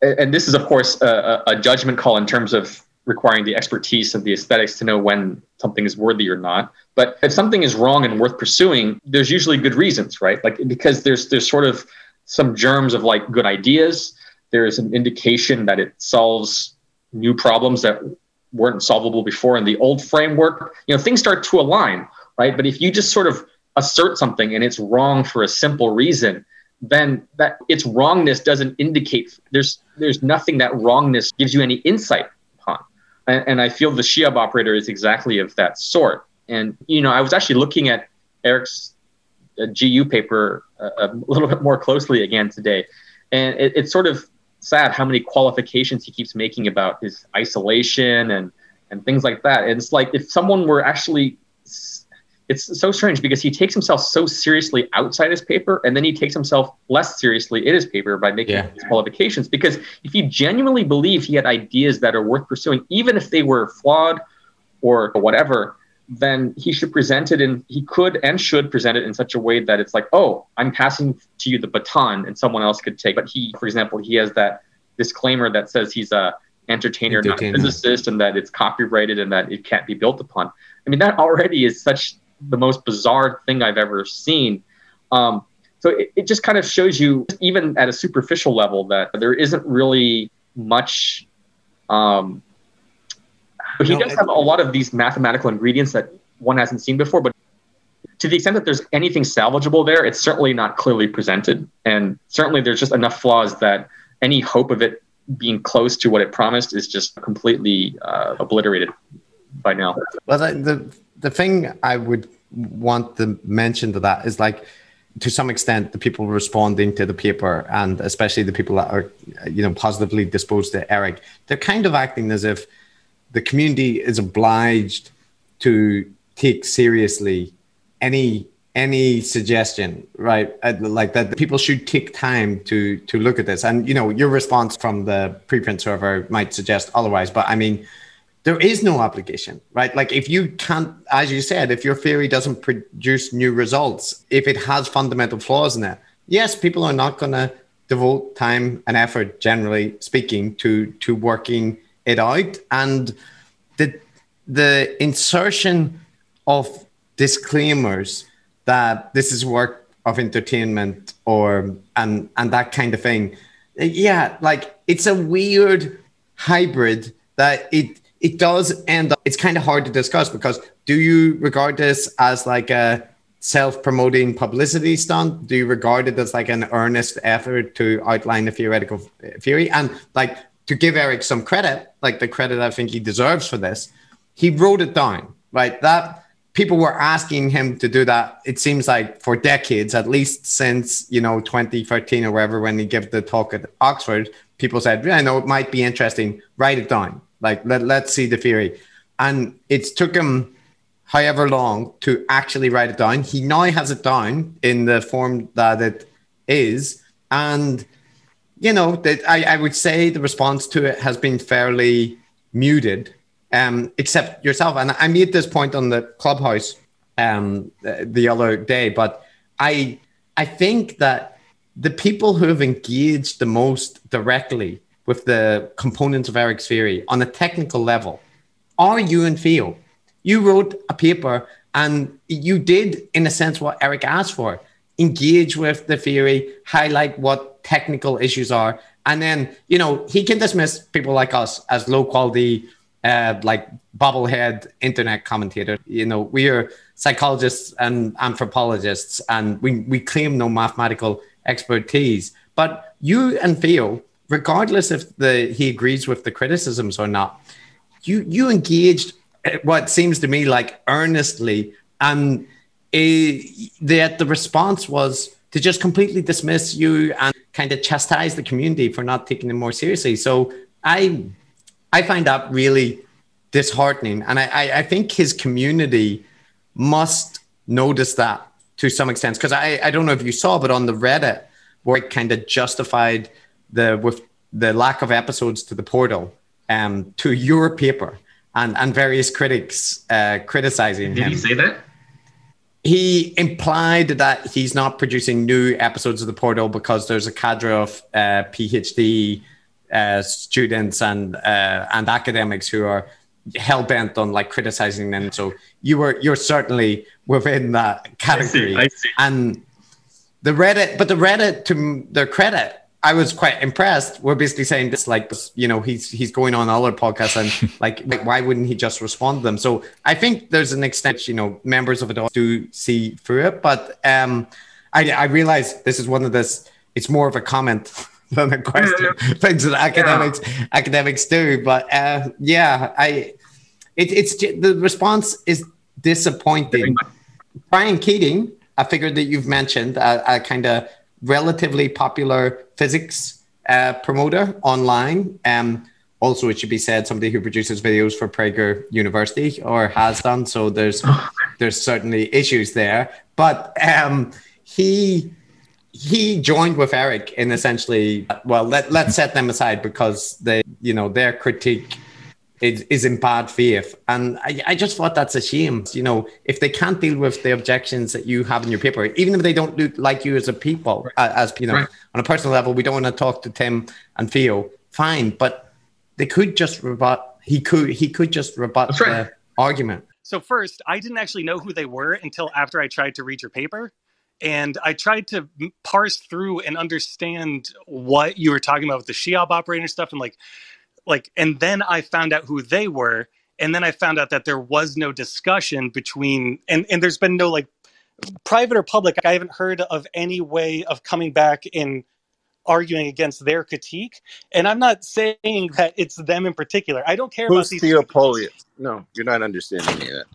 and this is of course a, a judgment call in terms of requiring the expertise of the aesthetics to know when something is worthy or not. But if something is wrong and worth pursuing, there's usually good reasons, right? Like because there's there's sort of some germs of like good ideas. There's an indication that it solves new problems that weren't solvable before in the old framework. You know, things start to align, right? But if you just sort of assert something and it's wrong for a simple reason, then that its wrongness doesn't indicate there's there's nothing that wrongness gives you any insight. And, and I feel the Shiab operator is exactly of that sort. And you know, I was actually looking at Eric's uh, GU paper uh, a little bit more closely again today, and it, it's sort of sad how many qualifications he keeps making about his isolation and and things like that. And it's like if someone were actually it's so strange because he takes himself so seriously outside his paper and then he takes himself less seriously in his paper by making yeah. these qualifications because if he genuinely believed he had ideas that are worth pursuing even if they were flawed or whatever then he should present it in he could and should present it in such a way that it's like oh i'm passing to you the baton and someone else could take but he for example he has that disclaimer that says he's a entertainer, entertainer. not a physicist and that it's copyrighted and that it can't be built upon i mean that already is such the most bizarre thing i've ever seen um, so it, it just kind of shows you even at a superficial level that there isn't really much um, but he no, does have a lot of these mathematical ingredients that one hasn't seen before. But to the extent that there's anything salvageable there, it's certainly not clearly presented. And certainly there's just enough flaws that any hope of it being close to what it promised is just completely uh, obliterated by now. Well, the, the, the thing I would want to mention to that is like, to some extent, the people responding to the paper, and especially the people that are, you know, positively disposed to Eric, they're kind of acting as if the community is obliged to take seriously any any suggestion right? Uh, like that the people should take time to to look at this. And you know your response from the preprint server might suggest otherwise but i mean there is no obligation right? Like if you can't as you said if your theory doesn't produce new results if it has fundamental flaws in it yes people are not going to devote time and effort generally speaking to to working it out. And the the insertion of disclaimers that this is work of entertainment or and and that kind of thing yeah like it's a weird hybrid that it it does end up it's kind of hard to discuss because do you regard this as like a self-promoting publicity stunt do you regard it as like an earnest effort to outline the theoretical theory and like to give Eric some credit, like the credit I think he deserves for this, he wrote it down, right? That people were asking him to do that. It seems like for decades, at least since, you know, 2013 or wherever, when he gave the talk at Oxford, people said, yeah, I know it might be interesting. Write it down. Like, let, let's see the theory. And it took him however long to actually write it down. He now has it down in the form that it is. And you know, that I, I would say the response to it has been fairly muted, um, except yourself. And I made this point on the clubhouse um, the other day, but I I think that the people who have engaged the most directly with the components of Eric's theory on a technical level are you and Theo. You wrote a paper and you did, in a sense, what Eric asked for engage with the theory, highlight what technical issues are. And then, you know, he can dismiss people like us as low quality, uh, like bobblehead internet commentator. You know, we are psychologists and anthropologists, and we, we claim no mathematical expertise. But you and Theo, regardless if the he agrees with the criticisms or not, you you engaged uh, what seems to me like earnestly, and uh, that the response was to just completely dismiss you and kind of chastise the community for not taking them more seriously. So I I find that really disheartening. And I, I think his community must notice that to some extent. Because I, I don't know if you saw, but on the Reddit, where it kind of justified the with the lack of episodes to the portal um, to your paper and, and various critics uh, criticizing Did him. Did he say that? He implied that he's not producing new episodes of the portal because there's a cadre of uh, PhD uh, students and uh, and academics who are hell bent on like criticizing them. So you were you're certainly within that category. I see, I see. And the Reddit, but the Reddit to their credit, I was quite impressed. We're basically saying this, like, you know, he's he's going on other podcasts and like, like, why wouldn't he just respond to them? So I think there's an extent, you know, members of it do see through it. But um, I I realize this is one of this. It's more of a comment than a question. Things that academics yeah. academics do. But uh, yeah, I it, it's the response is disappointing. Brian Keating, a figure that you've mentioned, a kind of relatively popular physics uh, promoter online. Um, also, it should be said, somebody who produces videos for Prager University or has done. So there's there's certainly issues there. But um, he he joined with Eric in essentially. Well, let let's set them aside because they, you know, their critique is, is in bad faith. And I, I just thought that's a shame. You know, if they can't deal with the objections that you have in your paper, even if they don't do, like you as a people, right. uh, as you know, right. on a personal level, we don't want to talk to Tim and Theo. Fine, but they could just rebut. He could he could just rebut right. the argument. So first, I didn't actually know who they were until after I tried to read your paper. And I tried to parse through and understand what you were talking about with the Shiab operator stuff and like like and then i found out who they were and then i found out that there was no discussion between and and there's been no like private or public i haven't heard of any way of coming back and arguing against their critique and i'm not saying that it's them in particular. I don't care Who's about these Theo Polya? no you're not understanding me yet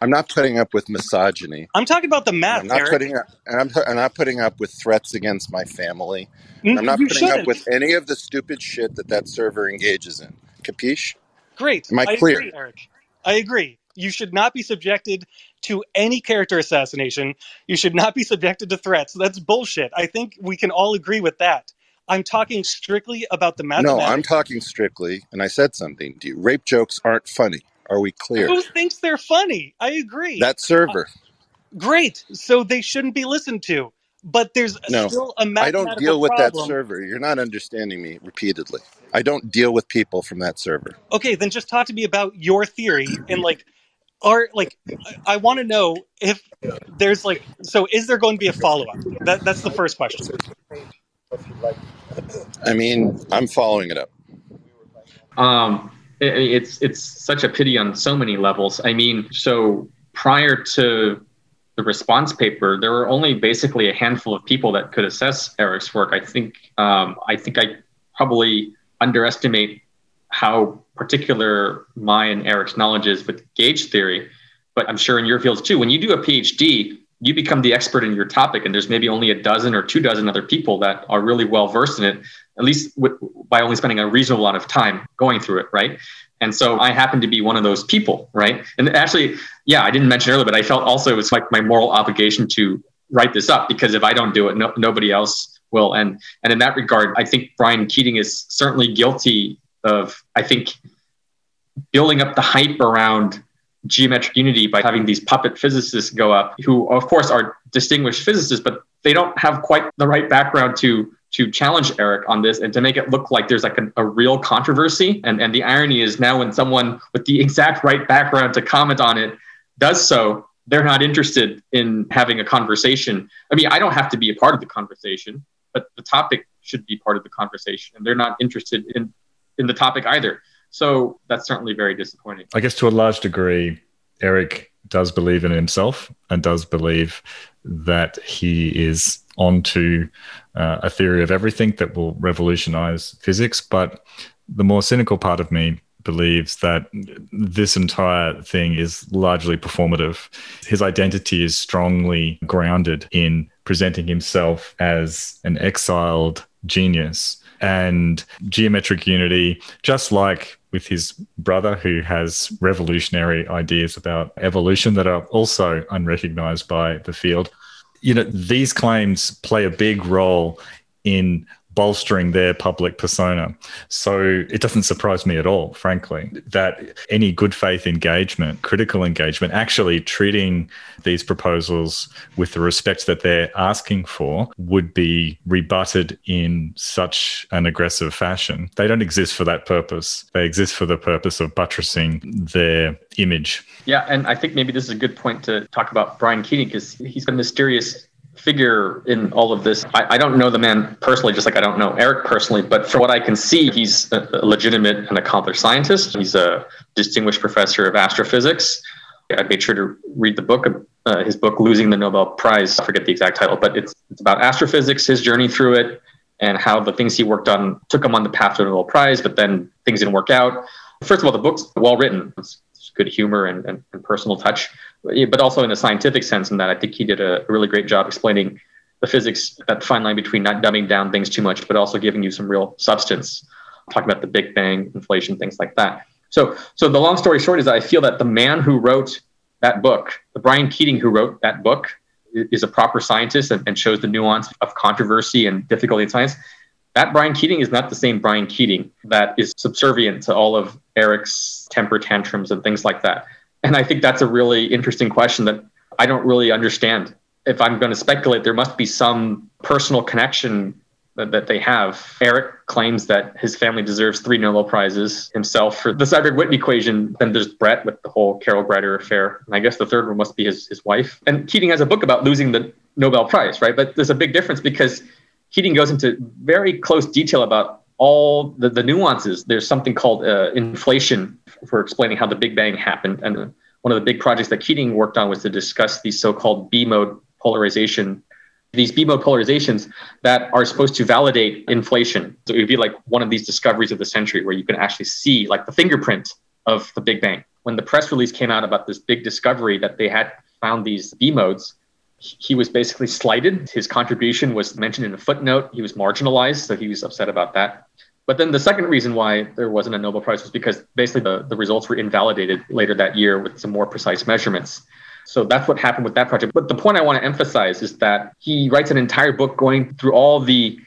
I'm not putting up with misogyny. I'm talking about the math. I'm not Eric. putting up, and I'm, I'm, not putting up with threats against my family. Mm, I'm not putting shouldn't. up with any of the stupid shit that that server engages in. Capiche? Great. Am I, I clear? Agree, Eric. I agree. You should not be subjected to any character assassination. You should not be subjected to threats. That's bullshit. I think we can all agree with that. I'm talking strictly about the mathematics. No, I'm talking strictly, and I said something to you. Rape jokes aren't funny. Are we clear? Who thinks they're funny? I agree. That server. Uh, great. So they shouldn't be listened to. But there's no, still I don't deal with problem. that server. You're not understanding me repeatedly. I don't deal with people from that server. Okay, then just talk to me about your theory and like are like I, I want to know if there's like so is there going to be a follow up? That that's the first question. I mean, I'm following it up. Um it's it's such a pity on so many levels. I mean, so prior to the response paper, there were only basically a handful of people that could assess Eric's work. I think um, I think I probably underestimate how particular my and Eric's knowledge is with gauge theory, but I'm sure in your fields too. When you do a PhD, you become the expert in your topic, and there's maybe only a dozen or two dozen other people that are really well versed in it at least with, by only spending a reasonable amount of time going through it, right? And so I happen to be one of those people, right? And actually, yeah, I didn't mention earlier, but I felt also it was like my moral obligation to write this up because if I don't do it, no, nobody else will. And and in that regard, I think Brian Keating is certainly guilty of, I think, building up the hype around geometric unity by having these puppet physicists go up, who of course are distinguished physicists, but they don't have quite the right background to to challenge Eric on this and to make it look like there's like a, a, real controversy. And, and the irony is now when someone with the exact right background to comment on it does so, they're not interested in having a conversation. I mean, I don't have to be a part of the conversation, but the topic should be part of the conversation. And they're not interested in, in the topic either. So that's certainly very disappointing. I guess to a large degree, Eric does believe in himself and does believe that he is onto uh, a theory of everything that will revolutionize physics. But the more cynical part of me believes that this entire thing is largely performative. His identity is strongly grounded in presenting himself as an exiled genius. And geometric unity, just like with his brother, who has revolutionary ideas about evolution that are also unrecognized by the field, you know, these claims play a big role in bolstering their public persona. So it doesn't surprise me at all, frankly, that any good faith engagement, critical engagement, actually treating these proposals with the respect that they're asking for would be rebutted in such an aggressive fashion. They don't exist for that purpose. They exist for the purpose of buttressing their image. Yeah, and I think maybe this is a good point to talk about Brian Keating because he's a mysterious figure in all of this. I, I, don't know the man personally, just like I don't know Eric personally, but from what I can see, he's a, legitimate and accomplished scientist. He's a distinguished professor of astrophysics. I made sure to read the book, uh, his book, Losing the Nobel Prize. I forget the exact title, but it's, it's about astrophysics, his journey through it, and how the things he worked on took him on the path to the Nobel Prize, but then things didn't work out. First of all, the book's well written. It's, it's good humor and, and, and personal touch but also in a scientific sense, in that I think he did a really great job explaining the physics, that fine line between not dumbing down things too much, but also giving you some real substance, talking about the Big Bang, inflation, things like that. So, so the long story short is I feel that the man who wrote that book, the Brian Keating who wrote that book, is a proper scientist and, and shows the nuance of controversy and difficulty in science. That Brian Keating is not the same Brian Keating that is subservient to all of Eric's temper tantrums and things like that. And I think that's a really interesting question that I don't really understand. If I'm going to speculate, there must be some personal connection that, that they have. Eric claims that his family deserves three Nobel Prizes himself for the Seiberg-Witten equation. Then there's Brett with the whole Carol Greider affair. And I guess the third one must be his, his wife. And Keating has a book about losing the Nobel Prize, right? But there's a big difference because Keating goes into very close detail about all the, the nuances. There's something called uh, inflation for explaining how the Big Bang happened. And one of the big projects that Keating worked on was to discuss these so-called B-mode polarization, these B-mode polarizations that are supposed to validate inflation. So it would be like one of these discoveries of the century where you can actually see like the fingerprint of the Big Bang. When the press release came out about this big discovery that they had found these B modes, he was basically slighted. His contribution was mentioned in a footnote. He was marginalized, so he was upset about that. But then the second reason why there wasn't a Nobel Prize was because basically the, the results were invalidated later that year with some more precise measurements. So that's what happened with that project. But the point I want to emphasize is that he writes an entire book going through all the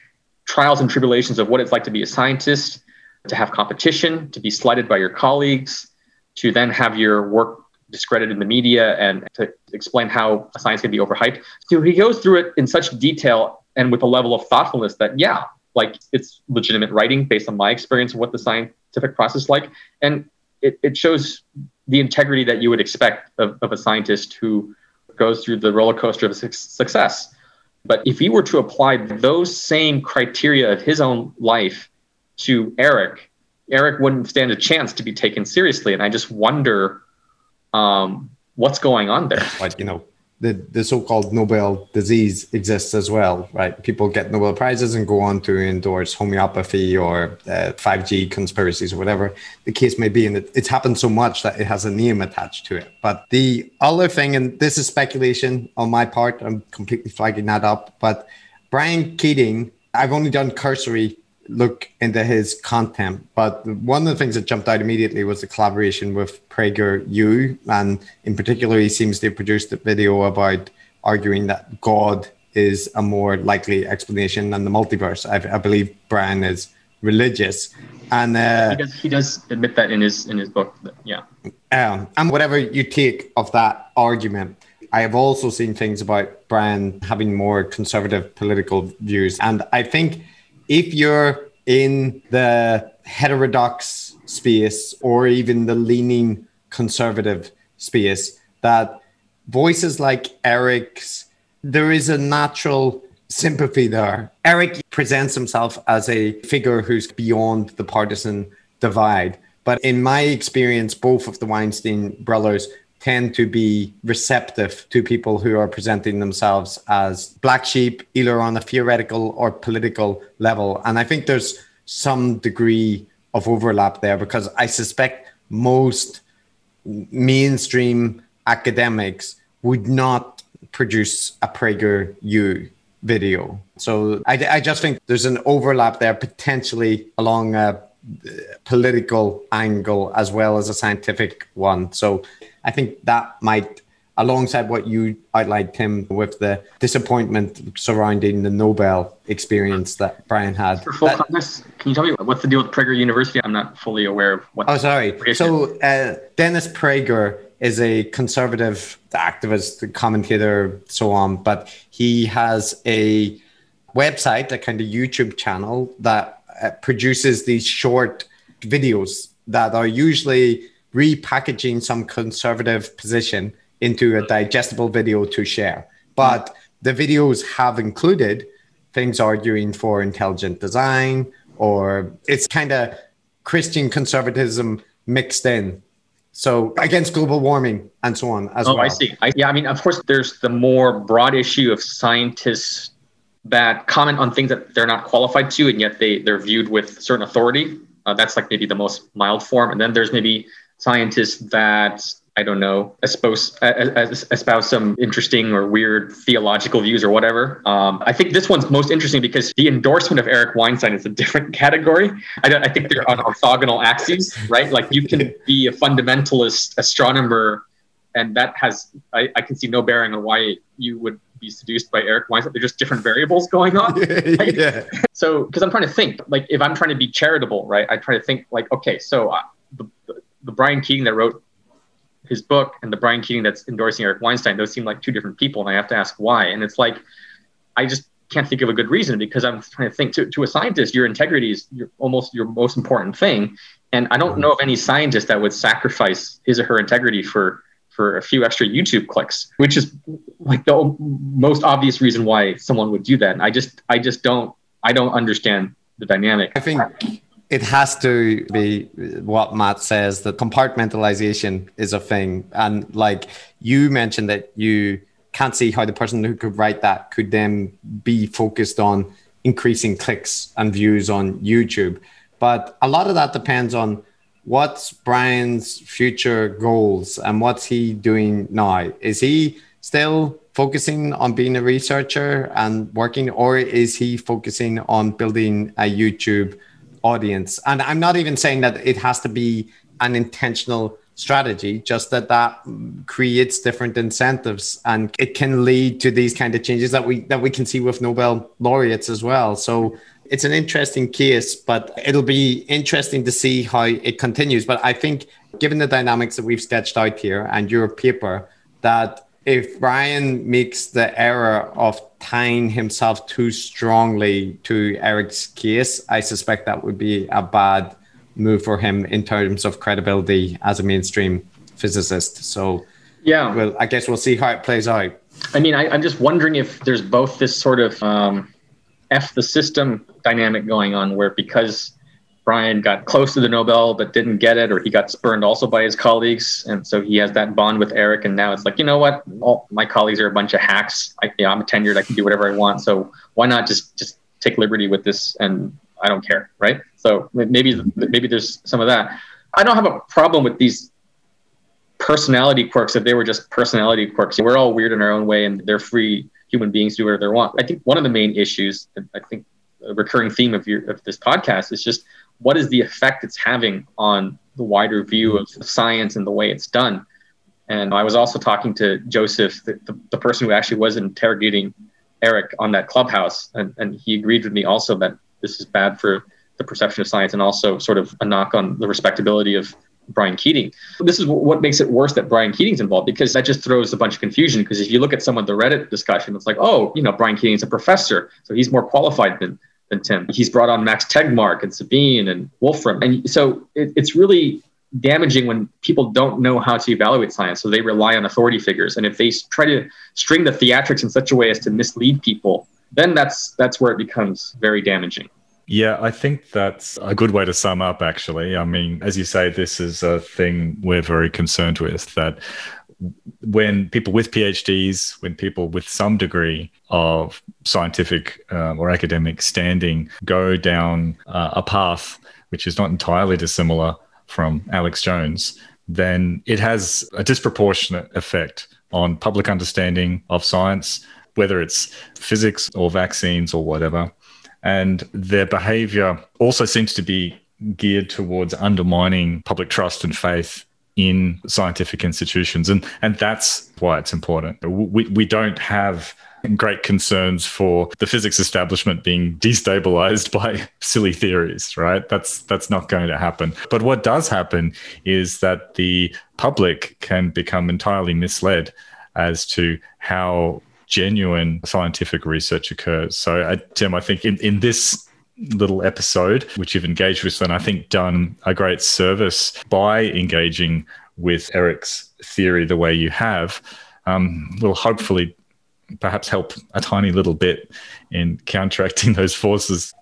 trials and tribulations of what it's like to be a scientist, to have competition, to be slighted by your colleagues, to then have your work discredited in the media, and to explain how science can be overhyped. So he goes through it in such detail and with a level of thoughtfulness that, yeah, like it's legitimate writing based on my experience of what the scientific process is like. And it, it shows the integrity that you would expect of, of a scientist who goes through the roller coaster of success. But if he were to apply those same criteria of his own life to eric eric wouldn't stand a chance to be taken seriously. And i just wonder um, what's going on there like you know the, the so-called Nobel disease exists as well, right? People get Nobel prizes and go on to endorse homeopathy or uh, 5G conspiracies or whatever the case may be. And it, it's happened so much that it has a name attached to it. But the other thing, and this is speculation on my part, I'm completely flagging that up. But Brian Keating, I've only done cursory look into his content. But one of the things that jumped out immediately was the collaboration with PragerU. And in particular, he seems to have produced a video about arguing that God is a more likely explanation than the multiverse. I, I believe Brian is religious. And uh, he, does, he does admit that in his in his book. Yeah. Um, and whatever you take of that argument, I have also seen things about Brian having more conservative political views. And I think if you're in the heterodox space or even the leaning conservative space, that voices like Eric's, there is a natural sympathy there. Eric presents himself as a figure who's beyond the partisan divide. But in my experience, both of the Weinstein brothers tend to be receptive to people who are presenting themselves as black sheep, either on a theoretical or political level. And I think there's some degree of overlap there because I suspect most mainstream academics would not produce a PragerU video. So I, I just think there's an overlap there potentially along a uh, political angle as well as a scientific one. So I think that might alongside what you outlined, Tim, with the disappointment surrounding the Nobel experience that Brian had. For full that, context, can you tell me what's the deal with Prager University? I'm not fully aware of what. Oh, sorry. So uh, Dennis Prager is a conservative activist, commentator, so on, but he has a website, a kind of YouTube channel that uh, produces these short videos that are usually repackaging some conservative position into a digestible video to share. But the videos have included things arguing for intelligent design, or it's kind of Christian conservatism mixed in. So against global warming and so on as oh, well. I see. I, yeah, I mean, of course, there's the more broad issue of scientists that comment on things that they're not qualified to, and yet they they're viewed with certain authority. Uh, that's like maybe the most mild form. And then there's maybe scientists that I don't know, espouse, espouse some interesting or weird theological views or whatever. Um, I think this one's most interesting because the endorsement of Eric Weinstein is a different category. I, I think they're on orthogonal axes, right? Like you can be a fundamentalist astronomer, and that has, I, I can see no bearing on why you would be seduced by Eric Weinstein. They're just different variables going on. Right? yeah. So, because I'm trying to think, like, if I'm trying to be charitable, right, I try to think, like, okay, so uh, the, Brian Keating that wrote his book and the Brian Keating that's endorsing Eric Weinstein, those seem like two different people. And I have to ask why. And it's like, I just can't think of a good reason because I'm trying to think to, to a scientist, your integrity is your, almost your most important thing. And I don't know of any scientist that would sacrifice his or her integrity for for a few extra YouTube clicks, which is like the most obvious reason why someone would do that. And I just I just don't I don't understand the dynamic. I think it has to be what Matt says that compartmentalization is a thing. And like you mentioned that you can't see how the person who could write that could then be focused on increasing clicks and views on YouTube. But a lot of that depends on what's Brian's future goals and what's he doing now. Is he still focusing on being a researcher and working, or is he focusing on building a YouTube? Audience. And I'm not even saying that it has to be an intentional strategy, just that that creates different incentives and it can lead to these kind of changes that we that we can see with Nobel laureates as well. So it's an interesting case, but it'll be interesting to see how it continues. But I think given the dynamics that we've sketched out here and your paper, that if Brian makes the error of tying himself too strongly to Eric's case, I suspect that would be a bad move for him in terms of credibility as a mainstream physicist. So, yeah, well, I guess we'll see how it plays out. I mean, I, am just wondering if there's both this sort of um, F the system dynamic going on, where because Brian got close to the Nobel but didn't get it, or he got spurned also by his colleagues, and so he has that bond with Eric. And now it's like, you know what? All my colleagues are a bunch of hacks. I, yeah, I'm tenured. I can do whatever I want. So why not just just take liberty with this? And I don't care, right? So maybe maybe there's some of that. I don't have a problem with these personality quirks if they were just personality quirks. We're all weird in our own way, and they're free human beings do whatever they want. I think one of the main issues, I think a recurring theme of your of this podcast is just what is the effect it's having on the wider view of science and the way it's done. And I was also talking to Joseph, the, the, the person who actually was interrogating Eric on that clubhouse, and, and he agreed with me also that this is bad for the perception of science and also sort of a knock on the respectability of Brian Keating. This is what makes it worse that Brian Keating's involved because that just throws a bunch of confusion. Because if you look at some of the Reddit discussion, it's like, oh, you know, Brian Keating's a professor, so he's more qualified than than Tim. He's brought on Max Tegmark and Sabine and Wolfram. And so it, it's really damaging when people don't know how to evaluate science. So they rely on authority figures. And if they try to string the theatrics in such a way as to mislead people, then that's that's where it becomes very damaging. Yeah, I think that's a good way to sum up, actually. I mean, as you say, this is a thing we're very concerned with that when people with PhDs, when people with some degree of scientific um, or academic standing go down uh, a path which is not entirely dissimilar from Alex Jones, then it has a disproportionate effect on public understanding of science, whether it's physics or vaccines or whatever. And their behavior also seems to be geared towards undermining public trust and faith in scientific institutions. And, and that's why it's important. We, we don't have great concerns for the physics establishment being destabilized by silly theories, right? That's that's not going to happen. But what does happen is that the public can become entirely misled as to how genuine scientific research occurs. So, uh, Tim, I think in, in this little episode, which you've engaged with, and I think done a great service by engaging with Eric's theory the way you have, um, will hopefully perhaps help a tiny little bit in counteracting those forces.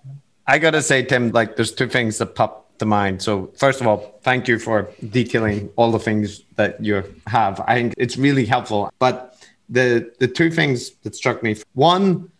I gotta say, Tim, like there's two things that pop to mind. So first of all, thank you for detailing all the things that you have. I think it's really helpful. But the the two things that struck me, one,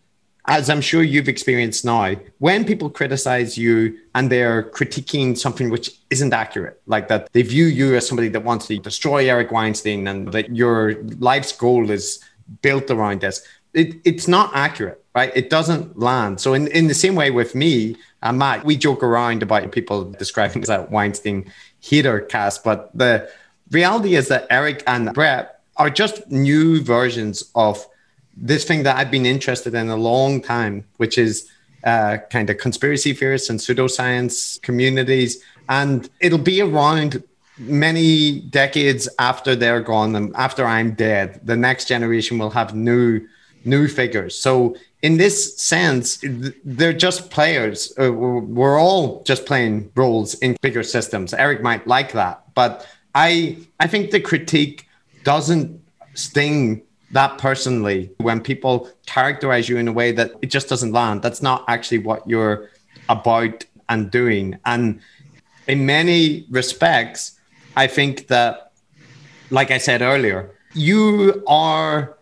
as I'm sure you've experienced now, when people criticize you and they're critiquing something which isn't accurate, like that they view you as somebody that wants to destroy Eric Weinstein and that your life's goal is built around this. It, it's not accurate, right? It doesn't land. So in, in the same way with me and Matt, we joke around about people describing as that Weinstein hater cast, but the reality is that Eric and Brett are just new versions of this thing that I've been interested in a long time, which is uh, kind of conspiracy theorists and pseudoscience communities. And it'll be around many decades after they're gone and after I'm dead, the next generation will have new new figures. So in this sense, they're just players. Uh, we're all just playing roles in bigger systems. Eric might like that, but I I think the critique doesn't sting that personally when people characterize you in a way that it just doesn't land. That's not actually what you're about and doing. And in many respects, I think that, like I said earlier, you are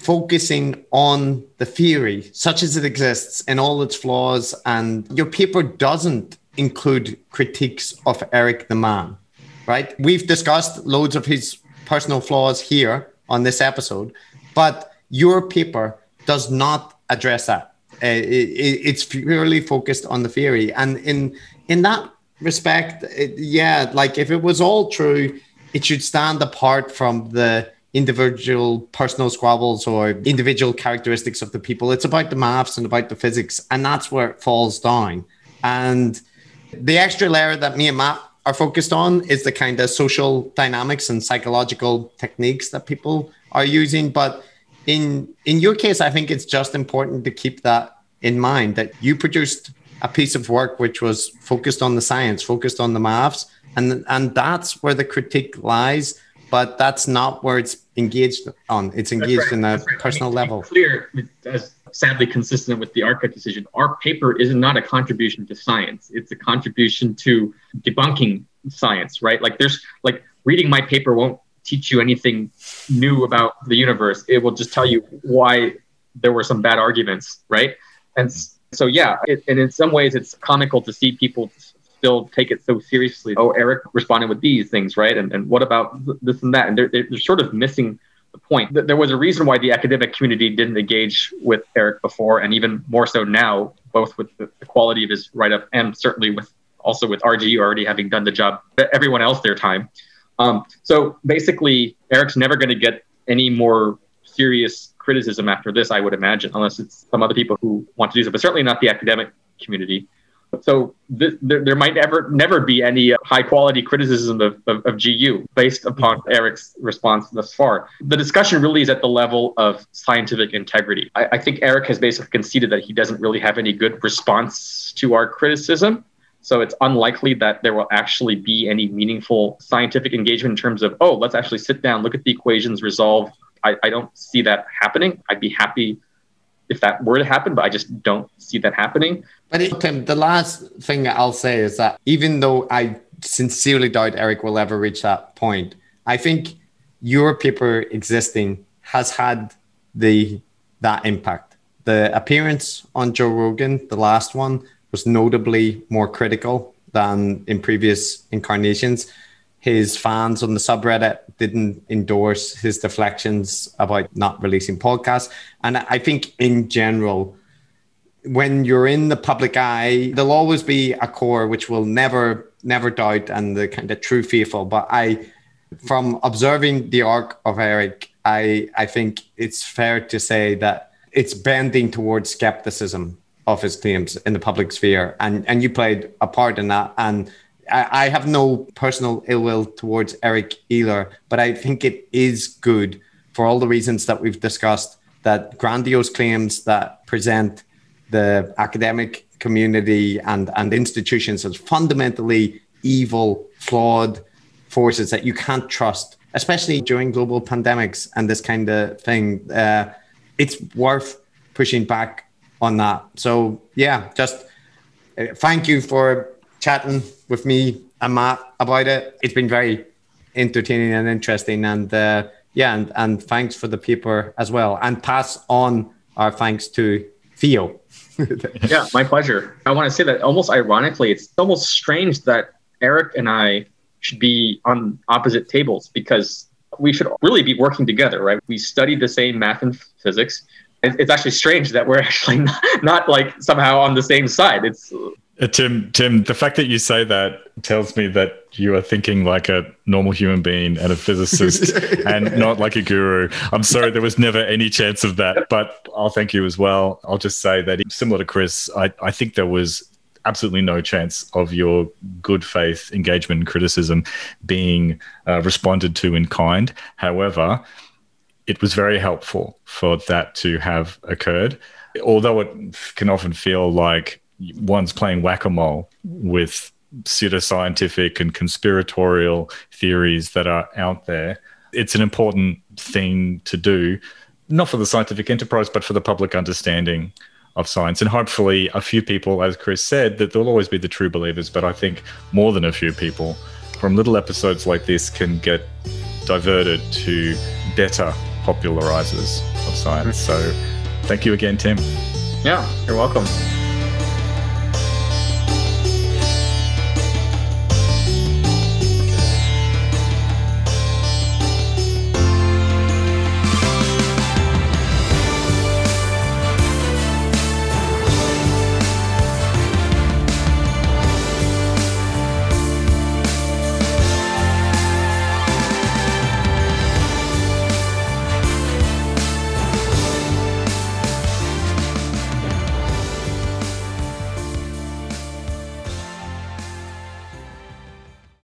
focusing on the theory such as it exists and all its flaws, and your paper doesn't include critiques of Eric the man, right? We've discussed loads of his personal flaws here on this episode, but your paper does not address that. Uh, it, it's purely focused on the theory, and in in that respect, it, yeah, like if it was all true, it should stand apart from the individual personal squabbles or individual characteristics of the people. It's about the maths and about the physics, and that's where it falls down. And the extra layer that me and Matt are focused on is the kind of social dynamics and psychological techniques that people are using. But in in your case, I think it's just important to keep that in mind that you produced a piece of work which was focused on the science, focused on the maths, and and that's where the critique lies. But that's not where it's engaged on. It's engaged right. in a right. personal level. Clear, as sadly consistent with the arXiv decision, our paper is not a contribution to science. It's a contribution to debunking science. Right? Like there's like reading my paper won't teach you anything new about the universe. It will just tell you why there were some bad arguments. Right? And so yeah, it, and in some ways, it's comical to see people still take it so seriously. Oh, Eric responded with these things, right? And and what about this and that? And they're they're sort of missing the point. There was a reason why the academic community didn't engage with Eric before, and even more so now, both with the, the quality of his write up and certainly with also with RG already having done the job, everyone else their time. Um, so basically, Eric's never going to get any more serious criticism after this, I would imagine, unless it's some other people who want to do so, but certainly not the academic community. So th- there, there might never never be any uh, high quality criticism of, of, of, GU based upon Eric's response thus far. The discussion really is at the level of scientific integrity. I, I think Eric has basically conceded that he doesn't really have any good response to our criticism. So it's unlikely that there will actually be any meaningful scientific engagement in terms of, oh, let's actually sit down, look at the equations, resolve. I, I don't see that happening. I'd be happy if that were to happen, but I just don't see that happening. But it, Tim, the last thing I'll say is that even though I sincerely doubt Eric will ever reach that point, I think your paper existing has had the that impact. The appearance on Joe Rogan, the last one, was notably more critical than in previous incarnations his fans on the subreddit didn't endorse his deflections about not releasing podcasts. And I think in general, when you're in the public eye, there'll always be a core which will never, never doubt and the kind of true faithful. But I from observing the arc of Eric, I, I think it's fair to say that it's bending towards skepticism of his claims in the public sphere. And, and you played a part in that. And I, I have no personal ill will towards Eric either, but I think it is good for all the reasons that we've discussed that grandiose claims that present the academic community and, and institutions as fundamentally evil, flawed forces that you can't trust, especially during global pandemics and this kind of thing. Uh, it's worth pushing back on that. So, yeah, just uh, thank you for chatting with me and Matt about it. It's been very entertaining and interesting. And uh, yeah, and, and thanks for the paper as well. And pass on our thanks to Theo. yeah, my pleasure. I want to say that almost ironically, it's almost strange that Eric and I should be on opposite tables because we should really be working together, right? We study the same math and physics. It's actually strange that we're actually not, not like somehow on the same side. It's Tim, Tim, the fact that you say that tells me that you are thinking like a normal human being and a physicist and not like a guru. I'm sorry, there was never any chance of that, but I'll thank you as well. I'll just say that similar to Chris, I, I think there was absolutely no chance of your good faith engagement and criticism being uh, responded to in kind. However, it was very helpful for that to have occurred. Although it can often feel like one's playing whack a mole with pseudoscientific and conspiratorial theories that are out there. It's an important thing to do, not for the scientific enterprise, but for the public understanding of science. And hopefully, a few people, as Chris said, that there'll always be the true believers, but I think more than a few people from little episodes like this can get diverted to better popularizers of science. So, thank you again, Tim. Yeah, you're welcome.